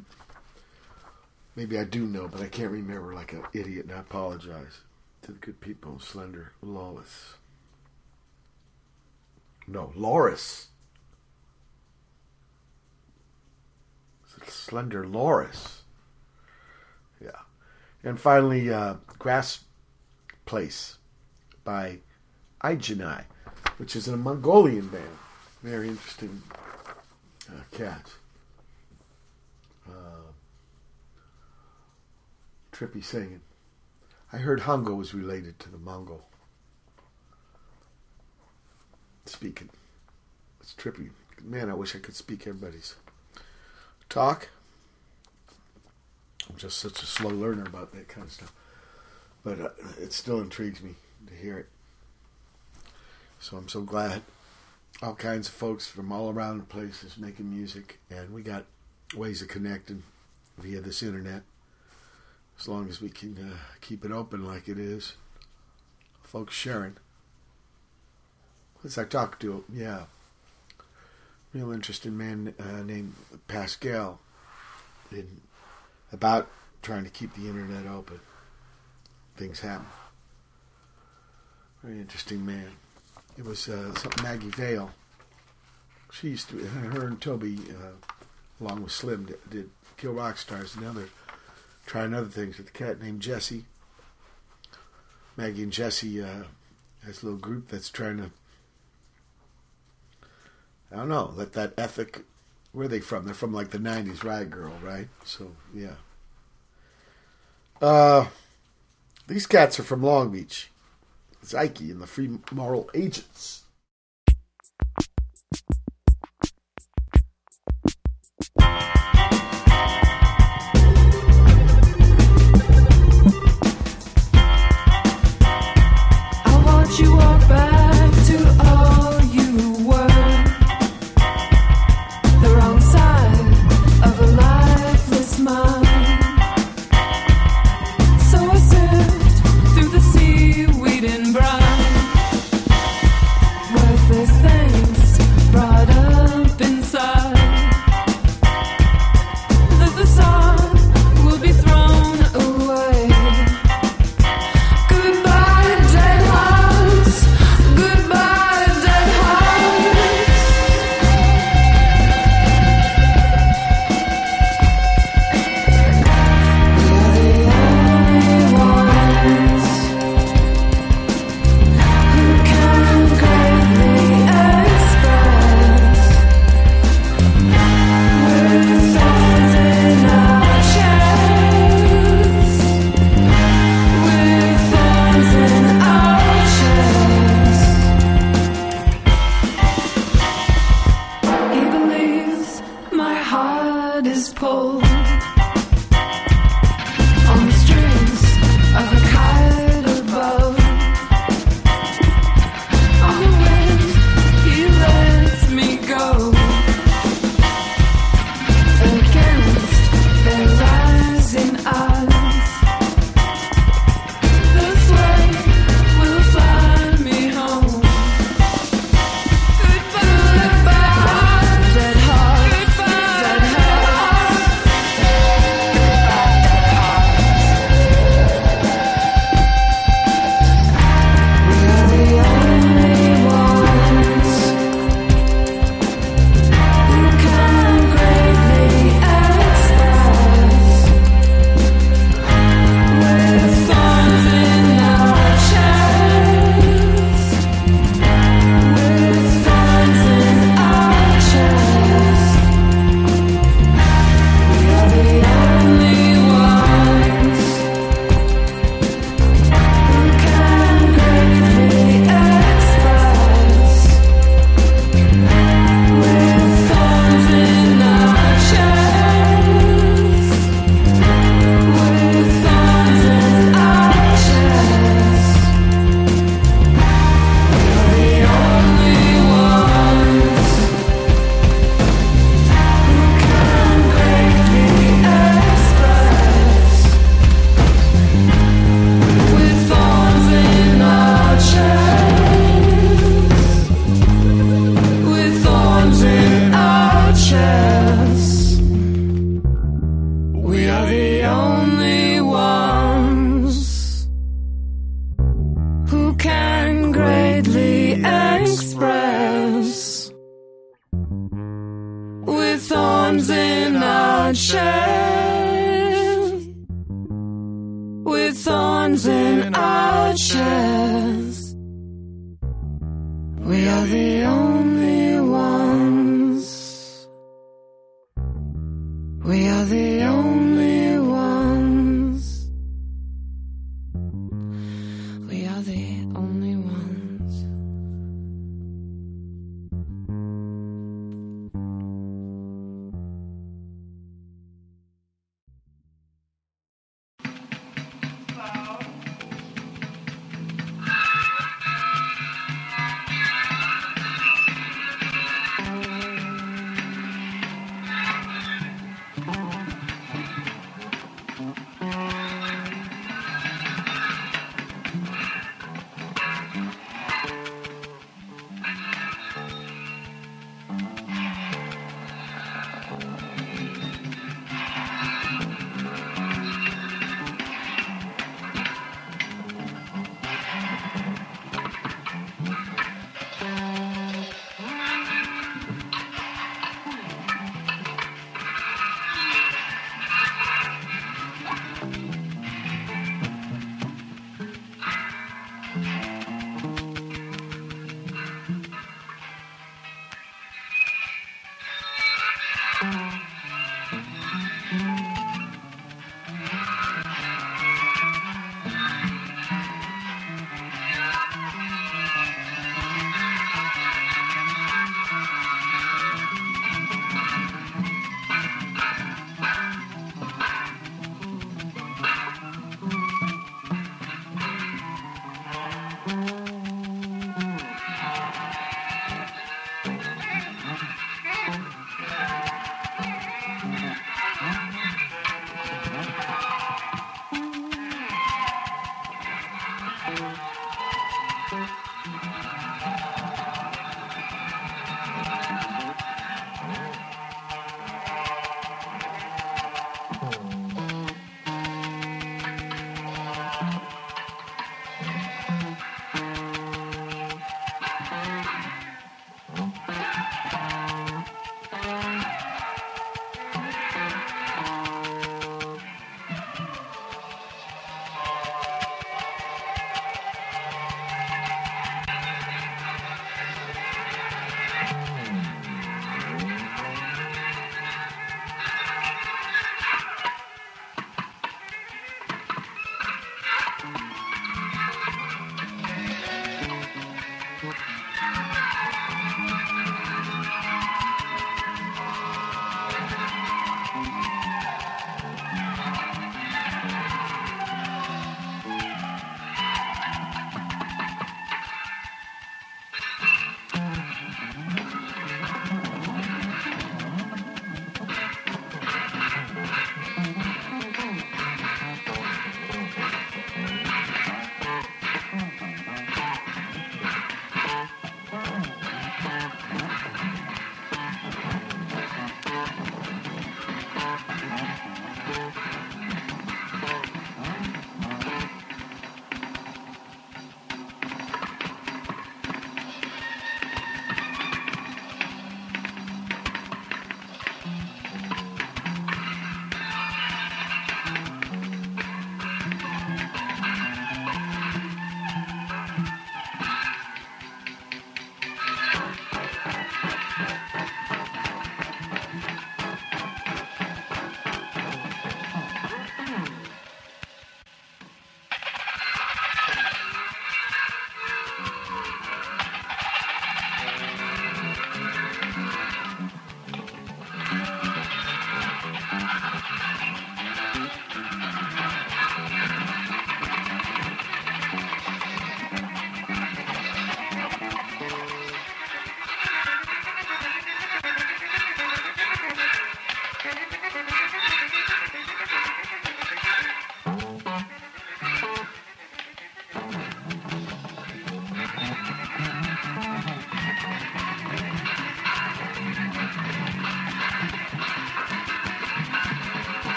maybe I do know, but I can't remember like an idiot, and I apologize to the good people. Slender Lois. No, Loris. Slender Loris. Yeah. And finally, uh, Grass Place by Ijanai, which is a Mongolian band. Very interesting uh, cat. Uh, trippy singing. I heard Hungo was related to the Mongol. Speaking. It's trippy. Man, I wish I could speak everybody's talk. I'm just such a slow learner about that kind of stuff. But uh, it still intrigues me to hear it. So I'm so glad all kinds of folks from all around the place is making music, and we got ways of connecting via this internet. As long as we can uh, keep it open like it is, folks sharing. As I talked to, yeah, real interesting man uh, named Pascal, in, about trying to keep the internet open. Things happen. Very interesting man. It was uh, Maggie Vail. She used to, her and Tobi, uh, along with Slim, did, did Kill Rock Stars and other, trying other things with a cat named Jesse. Maggie and Jesse uh, has a little group that's trying to, I don't know, let that ethic, where are they from? They're from like the 90s, Riot Girl, right? So, yeah. Uh, these cats are from Long Beach. Zyke and the Free Moral Agents.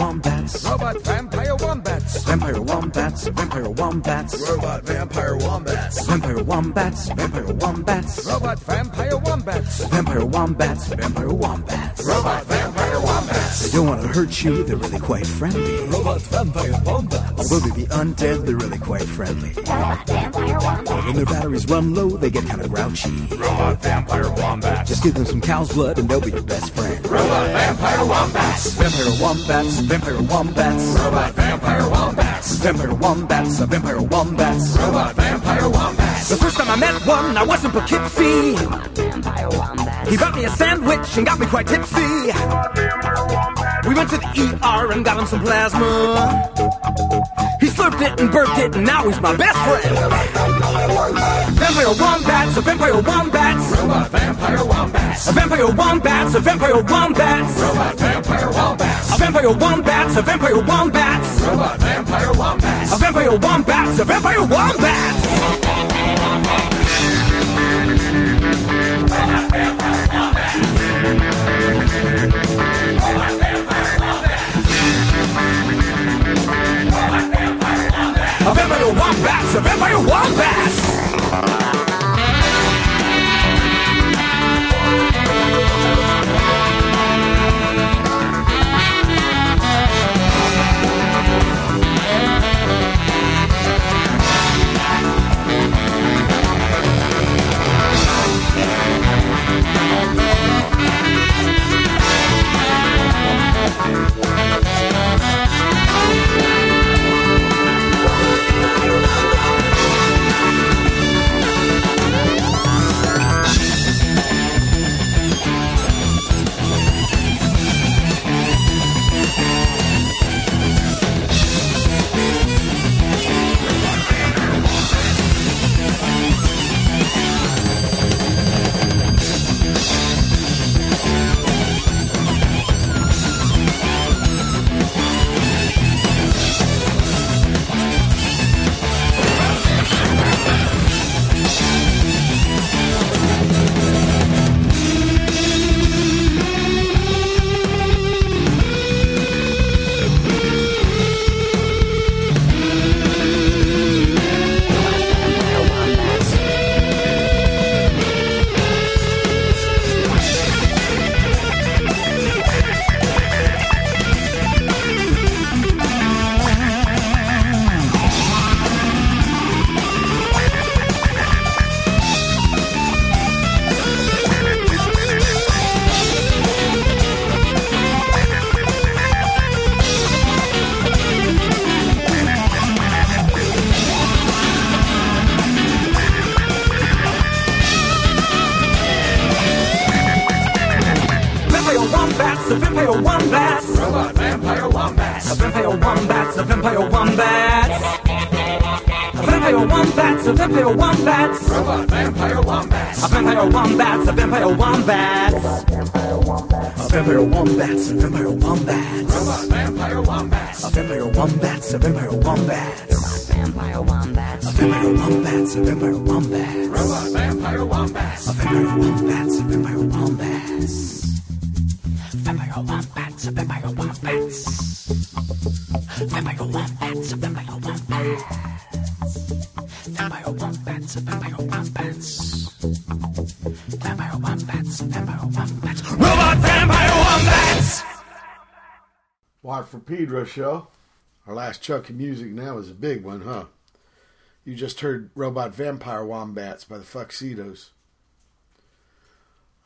Wombats, robot vampire wombats, vampire wombats, vampire wombats, robot vampire wombats, vampire wombats, vampire wombats, robot vampire wombats, vampire wombats, vampire wombats, robot vampire wombats. They don't want to hurt you, they're really quite friendly. Robot vampire wombats. Although they be undead, they're really quite friendly. Robot vampire wombats. When their batteries run low, they get kind of grouchy. Robot vampire wombats. Just give them some cow's blood and they'll be your best friend. Robot vampire wombats. Vampire wombats. Vampire wombats. Robot vampire wombats. Vampire wombats. Vampire wombats. Robot vampire wombats. The first time I met one, I wasn't Poughkeepsie. He brought me a sandwich and got me quite tipsy. We went to the ER and got him some plasma. Slurped it and burped it, and now he's my best friend. Vampire wombats, a vampire wombats, robot vampire wombats, a vampire wombats, a vampire wombats, robot vampire wombats, a vampire wombats, a vampire wombats, robot vampire wombats, a vampire wombats, a vampire wombats. Wombats, a vampire wombats. Show. Our last chunk of music now is a big one, huh? You just heard Robot Vampire Wombats by the Fuxitos.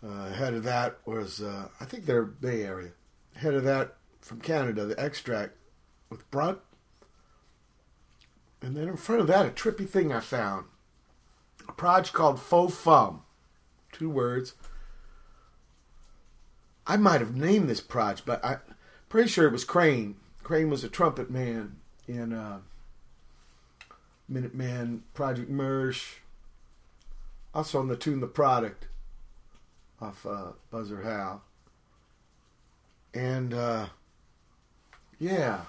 Uh, ahead of that was, uh, I think they're Bay Area. Ahead of that from Canada, the Extract with Brunt. And then in front of that, a trippy thing I found. A project called Faux Fum. Two words. I might have named this project, but I'm pretty sure it was Crane. Crane was a trumpet man in uh, Minuteman, Project Mersh. Also on the tune The Product off uh, Buzz or Howl. and uh, yeah,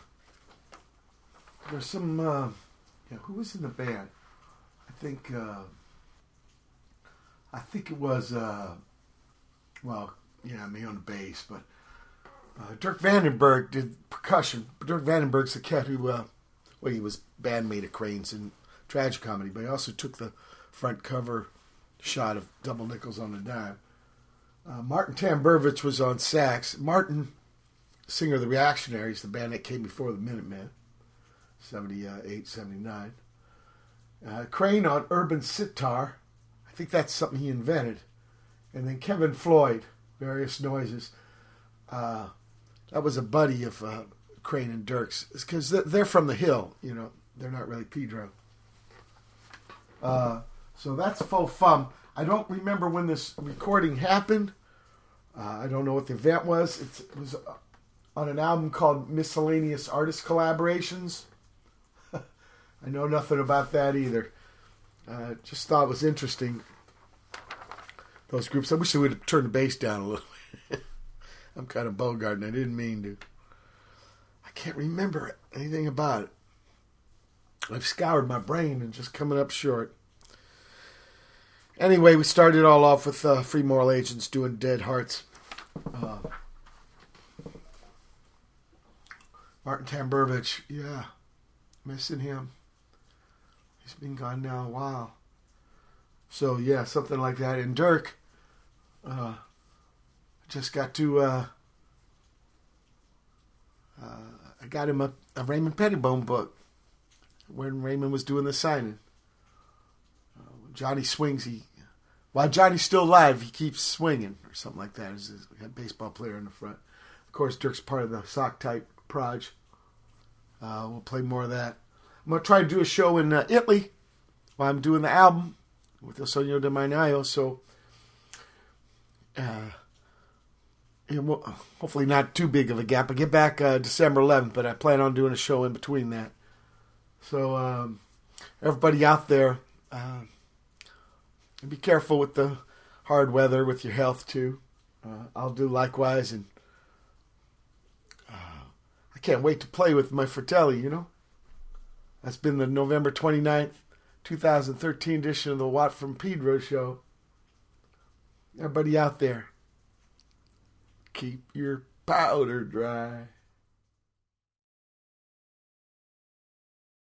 there's some. Uh, yeah, who was in the band? I think. Uh, I think it was. Uh, well, yeah, me on the bass, but uh, Dirk Vandenberg did percussion. Dirk Vandenberg's the cat who, uh, well, he was bandmate of Cranes in Tragic Comedy, but he also took the front cover shot of Double Nickels on the Dime. Uh, Martin Tamburovich was on sax. Martin, singer of the Reactionaries, the band that came before the Minutemen, 78, 79. Uh, Crane on urban sitar. I think that's something he invented. And then Kevin Floyd, various noises. Uh, that was a buddy of uh, Crane and Dirks because they're from the hill, you know. They're not really Pedro. Uh, so that's faux fum. I don't remember when this recording happened. Uh, I don't know what the event was. It's, it was on an album called Miscellaneous Artist Collaborations. I know nothing about that either. Uh, just thought it was interesting. Those groups. I wish they would have turned the bass down a little. I'm kind of Bogart, and I didn't mean to. I can't remember anything about it. I've scoured my brain and just coming up short. Anyway, we started all off with uh, Free Moral Agents doing Dead Hearts. Uh, Martin Tamburovich, yeah, missing him. He's been gone now a while. So yeah, something like that. And Dirk, uh, just got to. Uh, uh, I got him a, a Raymond Pettibon book when Raymond was doing the signing. Uh, Johnny swings, he while Johnny's still alive, he keeps swinging or something like that. He's a baseball player in the front. Of course, Dirk's part of the sock type proj. Uh, we'll play more of that. I'm gonna try to do a show in uh, Italy while I'm doing the album with Il Sogno del Marinaio. So, uh, hopefully not too big of a gap. I get back uh, December 11th, but I plan on doing a show in between that. So, um, everybody out there, uh, be careful with the hard weather, with your health too. Uh, I'll do likewise, and uh, I can't wait to play with my Fratelli. You know, that's been the November 29th, 2013 edition of the Watt from Pedro show. Everybody out there, keep your powder dry.